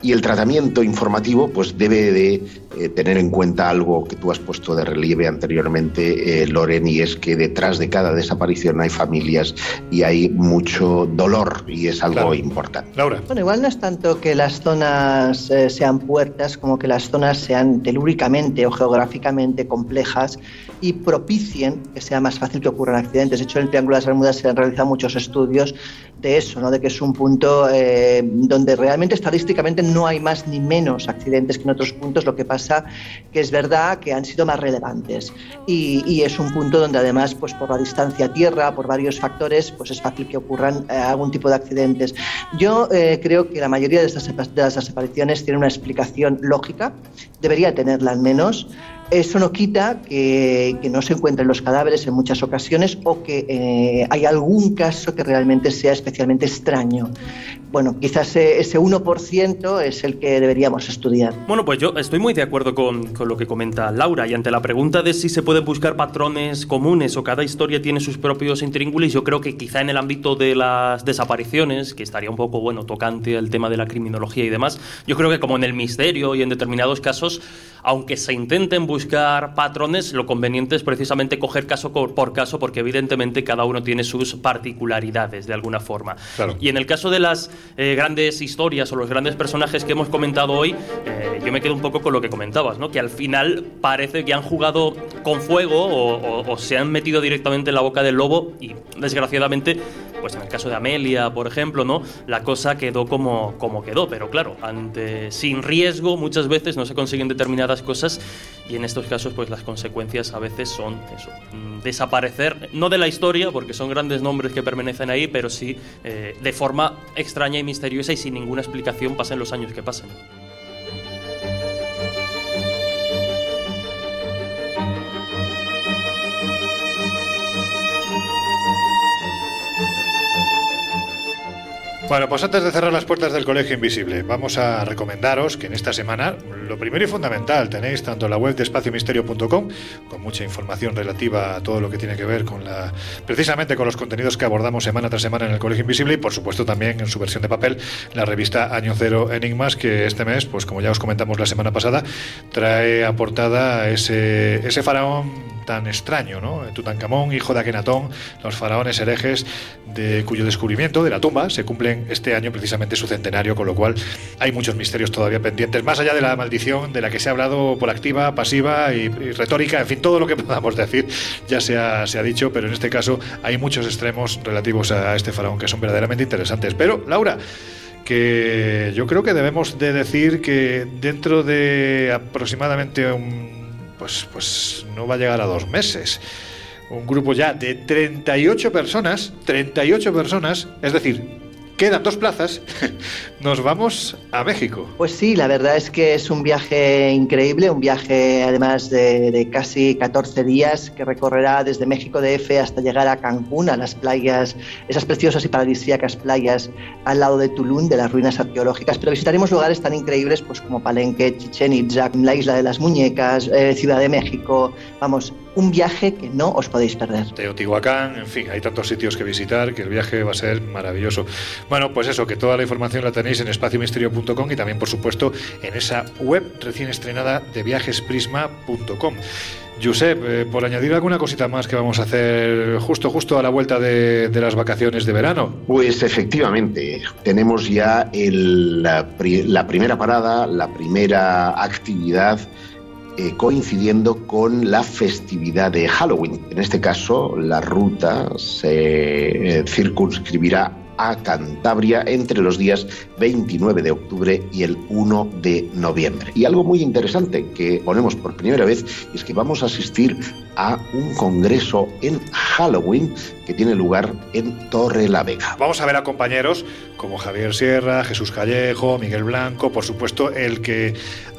Y el tratamiento informativo pues debe de eh, tener en cuenta algo que tú has puesto de relieve anteriormente, eh, Loren, y es que detrás de cada desaparición hay familias y hay mucho dolor y es algo Claro. importante. Laura. Bueno, igual no es tanto que las zonas eh, sean puertas como que las zonas sean telúricamente o geográficamente complejas y propicien que sea más fácil que ocurran accidentes. De hecho, en el Triángulo de las Bermudas se han realizado muchos estudios de eso, ¿no? de que es un punto eh, donde realmente estadísticamente no hay más ni menos accidentes que en otros puntos, lo que pasa que es verdad que han sido más relevantes y, y es un punto donde además pues por la distancia a tierra, por varios factores, pues es fácil que ocurran eh, algún tipo de accidentes. Yo eh, creo que la mayoría de, estas, de las desapariciones tiene una explicación lógica, debería tenerla al menos. Eso no quita que, que no se encuentren los cadáveres en muchas ocasiones o que eh, hay algún caso que realmente sea especialmente extraño. Bueno, quizás ese, ese 1% es el que deberíamos estudiar. Bueno, pues yo estoy muy de acuerdo con, con lo que comenta Laura y ante la pregunta de si se pueden buscar patrones comunes o cada historia tiene sus propios intríngulis, yo creo que quizá en el ámbito de las desapariciones, que estaría un poco, bueno, tocante al tema de la criminología y demás, yo creo que como en el misterio y en determinados casos, aunque se intenten buscar patrones, lo conveniente es precisamente coger caso por caso porque evidentemente cada uno tiene sus particularidades de alguna forma. Claro. Y en el caso de las eh, grandes historias o los grandes personajes que hemos comentado hoy, eh, yo me quedo un poco con lo que comentabas, ¿no? Que al final parece que han jugado con fuego o, o- o se han metido directamente en la boca del lobo y desgraciadamente, pues en el caso de Amelia, por ejemplo, ¿no? La cosa quedó como, como quedó, pero claro, ante sin riesgo muchas veces no se consiguen determinadas cosas y en estos casos pues las consecuencias a veces son eso, mm, desaparecer, no de la historia, porque son grandes nombres que permanecen ahí, pero sí eh, de forma extraña y misteriosa y sin ninguna explicación pasen los años que pasen. Bueno, pues antes de cerrar las puertas del Colegio Invisible, vamos a recomendaros que en esta semana, lo primero y fundamental, tenéis tanto la web de espaciomisterio.com, con mucha información relativa a todo lo que tiene que ver con la, precisamente con los contenidos que abordamos semana tras semana en el Colegio Invisible, y por supuesto también en su versión de papel, la revista Año Cero Enigmas, que este mes, pues como ya os comentamos la semana pasada, trae a ese, ese faraón tan extraño, ¿no? Tutankamón, hijo de Akenatón, los faraones herejes, de cuyo descubrimiento de la tumba se cumplen este año precisamente su centenario, con lo cual hay muchos misterios todavía pendientes, más allá de la maldición de la que se ha hablado por activa, pasiva y, retórica, en fin, todo lo que *laughs* podamos decir ya se ha, se ha dicho, pero en este caso hay muchos extremos relativos a este faraón que son verdaderamente interesantes. Pero, Laura, que yo creo que debemos de decir que dentro de aproximadamente un pues, pues no va a llegar a dos meses. Un grupo ya de 38 personas, 38 personas, es decir, quedan dos plazas, *laughs* nos vamos a México. Pues sí, la verdad es que es un viaje increíble, un viaje además de, de casi 14 días que recorrerá desde México DF hasta llegar a Cancún, a las playas, esas preciosas y paradisíacas playas al lado de Tulum, de las ruinas arqueológicas, pero visitaremos lugares tan increíbles pues como Palenque, Chichen Itza, la Isla de las Muñecas, eh, Ciudad de México, vamos, un viaje que no os podéis perder. Teotihuacán, en fin, hay tantos sitios que visitar que el viaje va a ser maravilloso. Bueno, pues eso, que toda la información la tenéis en espaciomisterio.com y también, por supuesto, en esa web recién estrenada de viajesprisma.com. Josep, eh, por añadir alguna cosita más que vamos a hacer justo, justo a la vuelta de, de las vacaciones de verano. Pues efectivamente, tenemos ya el- la, pri- la primera parada, la primera actividad eh, coincidiendo con la festividad de Halloween. En este caso, la ruta se eh, circunscribirá a Cantabria entre los días 29 de octubre y el 1 de noviembre. Y algo muy interesante que ponemos por primera vez es que vamos a asistir a un congreso en Halloween que tiene lugar en Torre la Vega. Vamos a ver a compañeros como Javier Sierra, Jesús Callejo, Miguel Blanco, por supuesto el que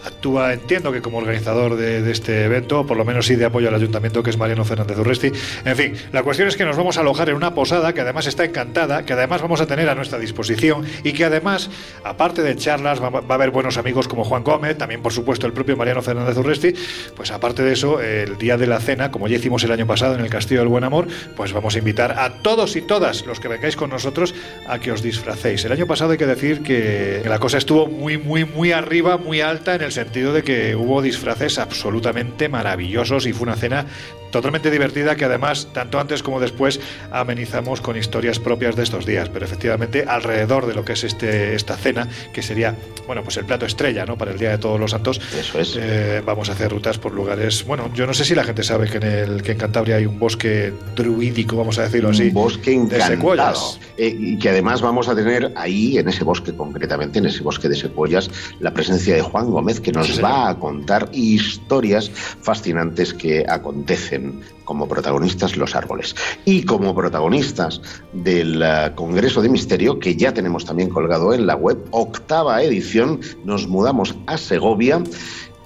actúa, entiendo que como organizador de, de este evento, por lo menos sí de apoyo al ayuntamiento, que es Mariano Fernández Urresti. En fin, la cuestión es que nos vamos a alojar en una posada que además está encantada, que además vamos a tener a nuestra disposición y que además, aparte de charlas, va, va a haber buenos amigos como Juan Gómez, también por supuesto el propio Mariano Fernández Urresti, pues aparte de eso, el día de la cena, como ya hicimos el año pasado en el Castillo del Buen Amor, pues vamos a invitar a todos y todas los que vengáis con nosotros a que os disfracéis. El año pasado hay que decir que la cosa estuvo muy, muy, muy arriba, muy alta en el sentido de que hubo disfraces absolutamente maravillosos y fue una cena totalmente divertida que además, tanto antes como después, amenizamos con historias propias de estos días. Pero efectivamente, alrededor de lo que es este, esta cena, que sería, bueno, pues el plato estrella, ¿no? Para el Día de Todos los Santos, Eso es. eh, vamos a hacer rutas por lugares, bueno, yo no sé si la gente sabe que en, el, que en Cantabria hay un bosque druídico, vamos a decirlo así, un bosque de encantado. secuoyas. Eh, y que además vamos a tener ahí, en ese bosque concretamente, en ese bosque de secuoyas, la presencia de Juan Gómez, que nos Sí, va a contar historias fascinantes que acontecen como protagonistas los árboles. Y como protagonistas del eh, Congreso de Misterio, que ya tenemos también colgado en la web, octava edición, nos mudamos a Segovia.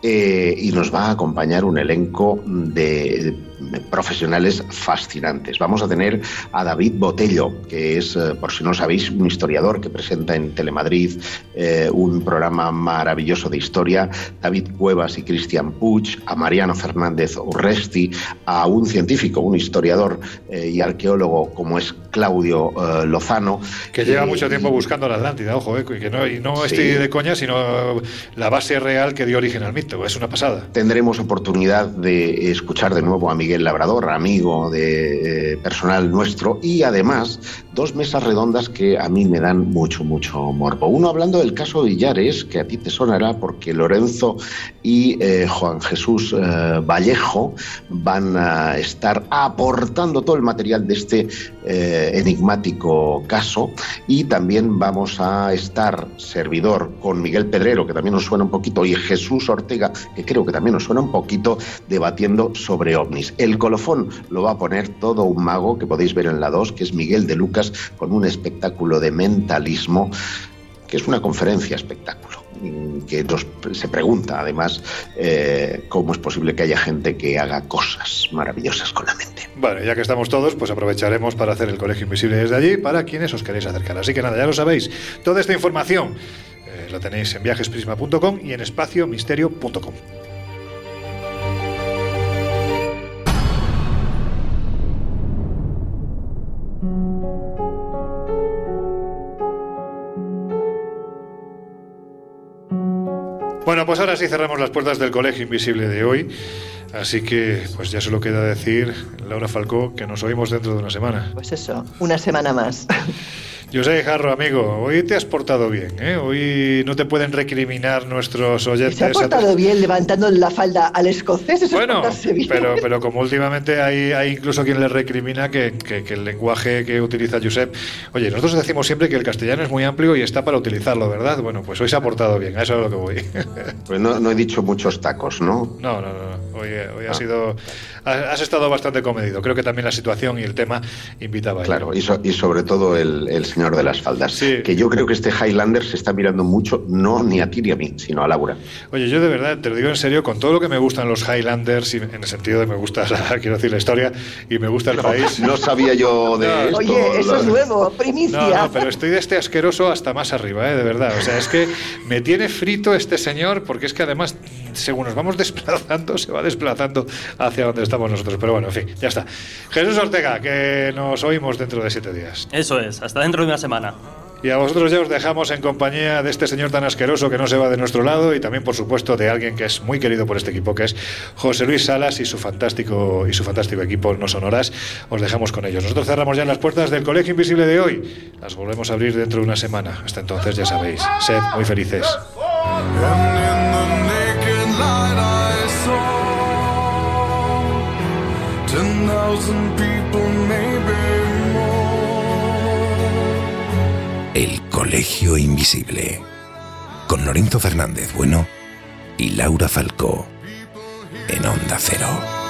eh, y nos va a acompañar un elenco de profesionales fascinantes. Vamos a tener a David Botello, que es, eh, por si no sabéis, un historiador que presenta en Telemadrid eh, un programa maravilloso de historia, David Cuevas y Cristian Puig, a Mariano Fernández Urresti, a un científico, un historiador eh, y arqueólogo como es Claudio eh, Lozano. Que lleva mucho tiempo buscando la Atlántida, ojo, eh, y que no, y no Sí. estoy de coña, sino la base real que dio origen al mito. Es una pasada. Tendremos oportunidad de escuchar de nuevo a Miguel Labrador, amigo de eh, personal nuestro, y además dos mesas redondas que a mí me dan mucho, mucho morbo. Uno hablando del caso Villares, que a ti te sonará porque Lorenzo y eh, Juan Jesús eh, Vallejo van a estar aportando todo el material de este eh, enigmático caso y también vamos a estar servidor con Miguel Pedrero, que también nos suena un poquito, y Jesús Ortega, que creo que también nos suena un poquito, debatiendo sobre ovnis. El colofón lo va a poner todo un mago que podéis ver en la 2, que es Miguel de Lucas, con un espectáculo de mentalismo, que es una conferencia espectáculo que nos, se pregunta además eh, cómo es posible que haya gente que haga cosas maravillosas con la mente. Bueno, ya que estamos todos, pues aprovecharemos para hacer el Colegio Invisible desde allí para quienes os queréis acercar. Así que nada, ya lo sabéis. Toda esta información eh, la tenéis en viajesprisma.com y en espaciomisterio.com. Bueno, pues ahora sí cerramos las puertas del Colegio Invisible de hoy. Así que, pues ya solo queda decir, Laura Falcó, que nos oímos dentro de una semana. Pues eso, una semana más. *laughs* Yo sé, Jarro, amigo, hoy te has portado bien, ¿eh? Hoy no te pueden recriminar nuestros oyentes. Se ha portado bien levantando la falda al escocés. Eso es Bueno, portarse bien. pero, pero como últimamente hay, hay incluso quien le recrimina que, que- que el lenguaje que utiliza Josep. Oye, nosotros decimos siempre que el castellano es muy amplio y está para utilizarlo, ¿verdad? Bueno, pues hoy se ha portado bien, a eso es a lo que voy. *laughs* Pues no, no he dicho muchos tacos, ¿no? No, no, no. Hoy, hoy ha Ah. sido. Has has estado bastante comedido. Creo que también la situación y el tema invitaba. Claro, y, so- y sobre todo el, el señor de las faldas. Que yo creo que este Highlander se está mirando mucho, no ni a ti ni a mí, sino a Laura. Oye, yo de verdad, te lo digo en serio, con todo lo que me gustan los Highlanders, y en el sentido de me gusta, *laughs* quiero decir, la historia, y me gusta el país. No sabía yo de esto. Oye, eso es nuevo, primicia. No, no, pero estoy de este asqueroso hasta más arriba, ¿eh? de verdad. O sea, es que me tiene frito este señor, porque es que además, según nos vamos *laughs* desplazando, se va desplazando hacia donde estamos nosotros. Pero bueno, en fin, ya está. Jesús Ortega, que nos oímos dentro de siete días. Eso es, hasta dentro de una semana. Y a vosotros ya os dejamos en compañía de este señor tan asqueroso que no se va de nuestro lado y también, por supuesto, de alguien que es muy querido por este equipo, que es José Luis Salas y su fantástico y su fantástico equipo No Sonoras. Os dejamos con ellos. Nosotros cerramos ya las puertas del Colegio Invisible de hoy. Las volvemos a abrir dentro de una semana. Hasta entonces, ya sabéis, sed muy felices. El Colegio Invisible. Con Lorenzo Fernández Bueno y Laura Falcó. En Onda Cero.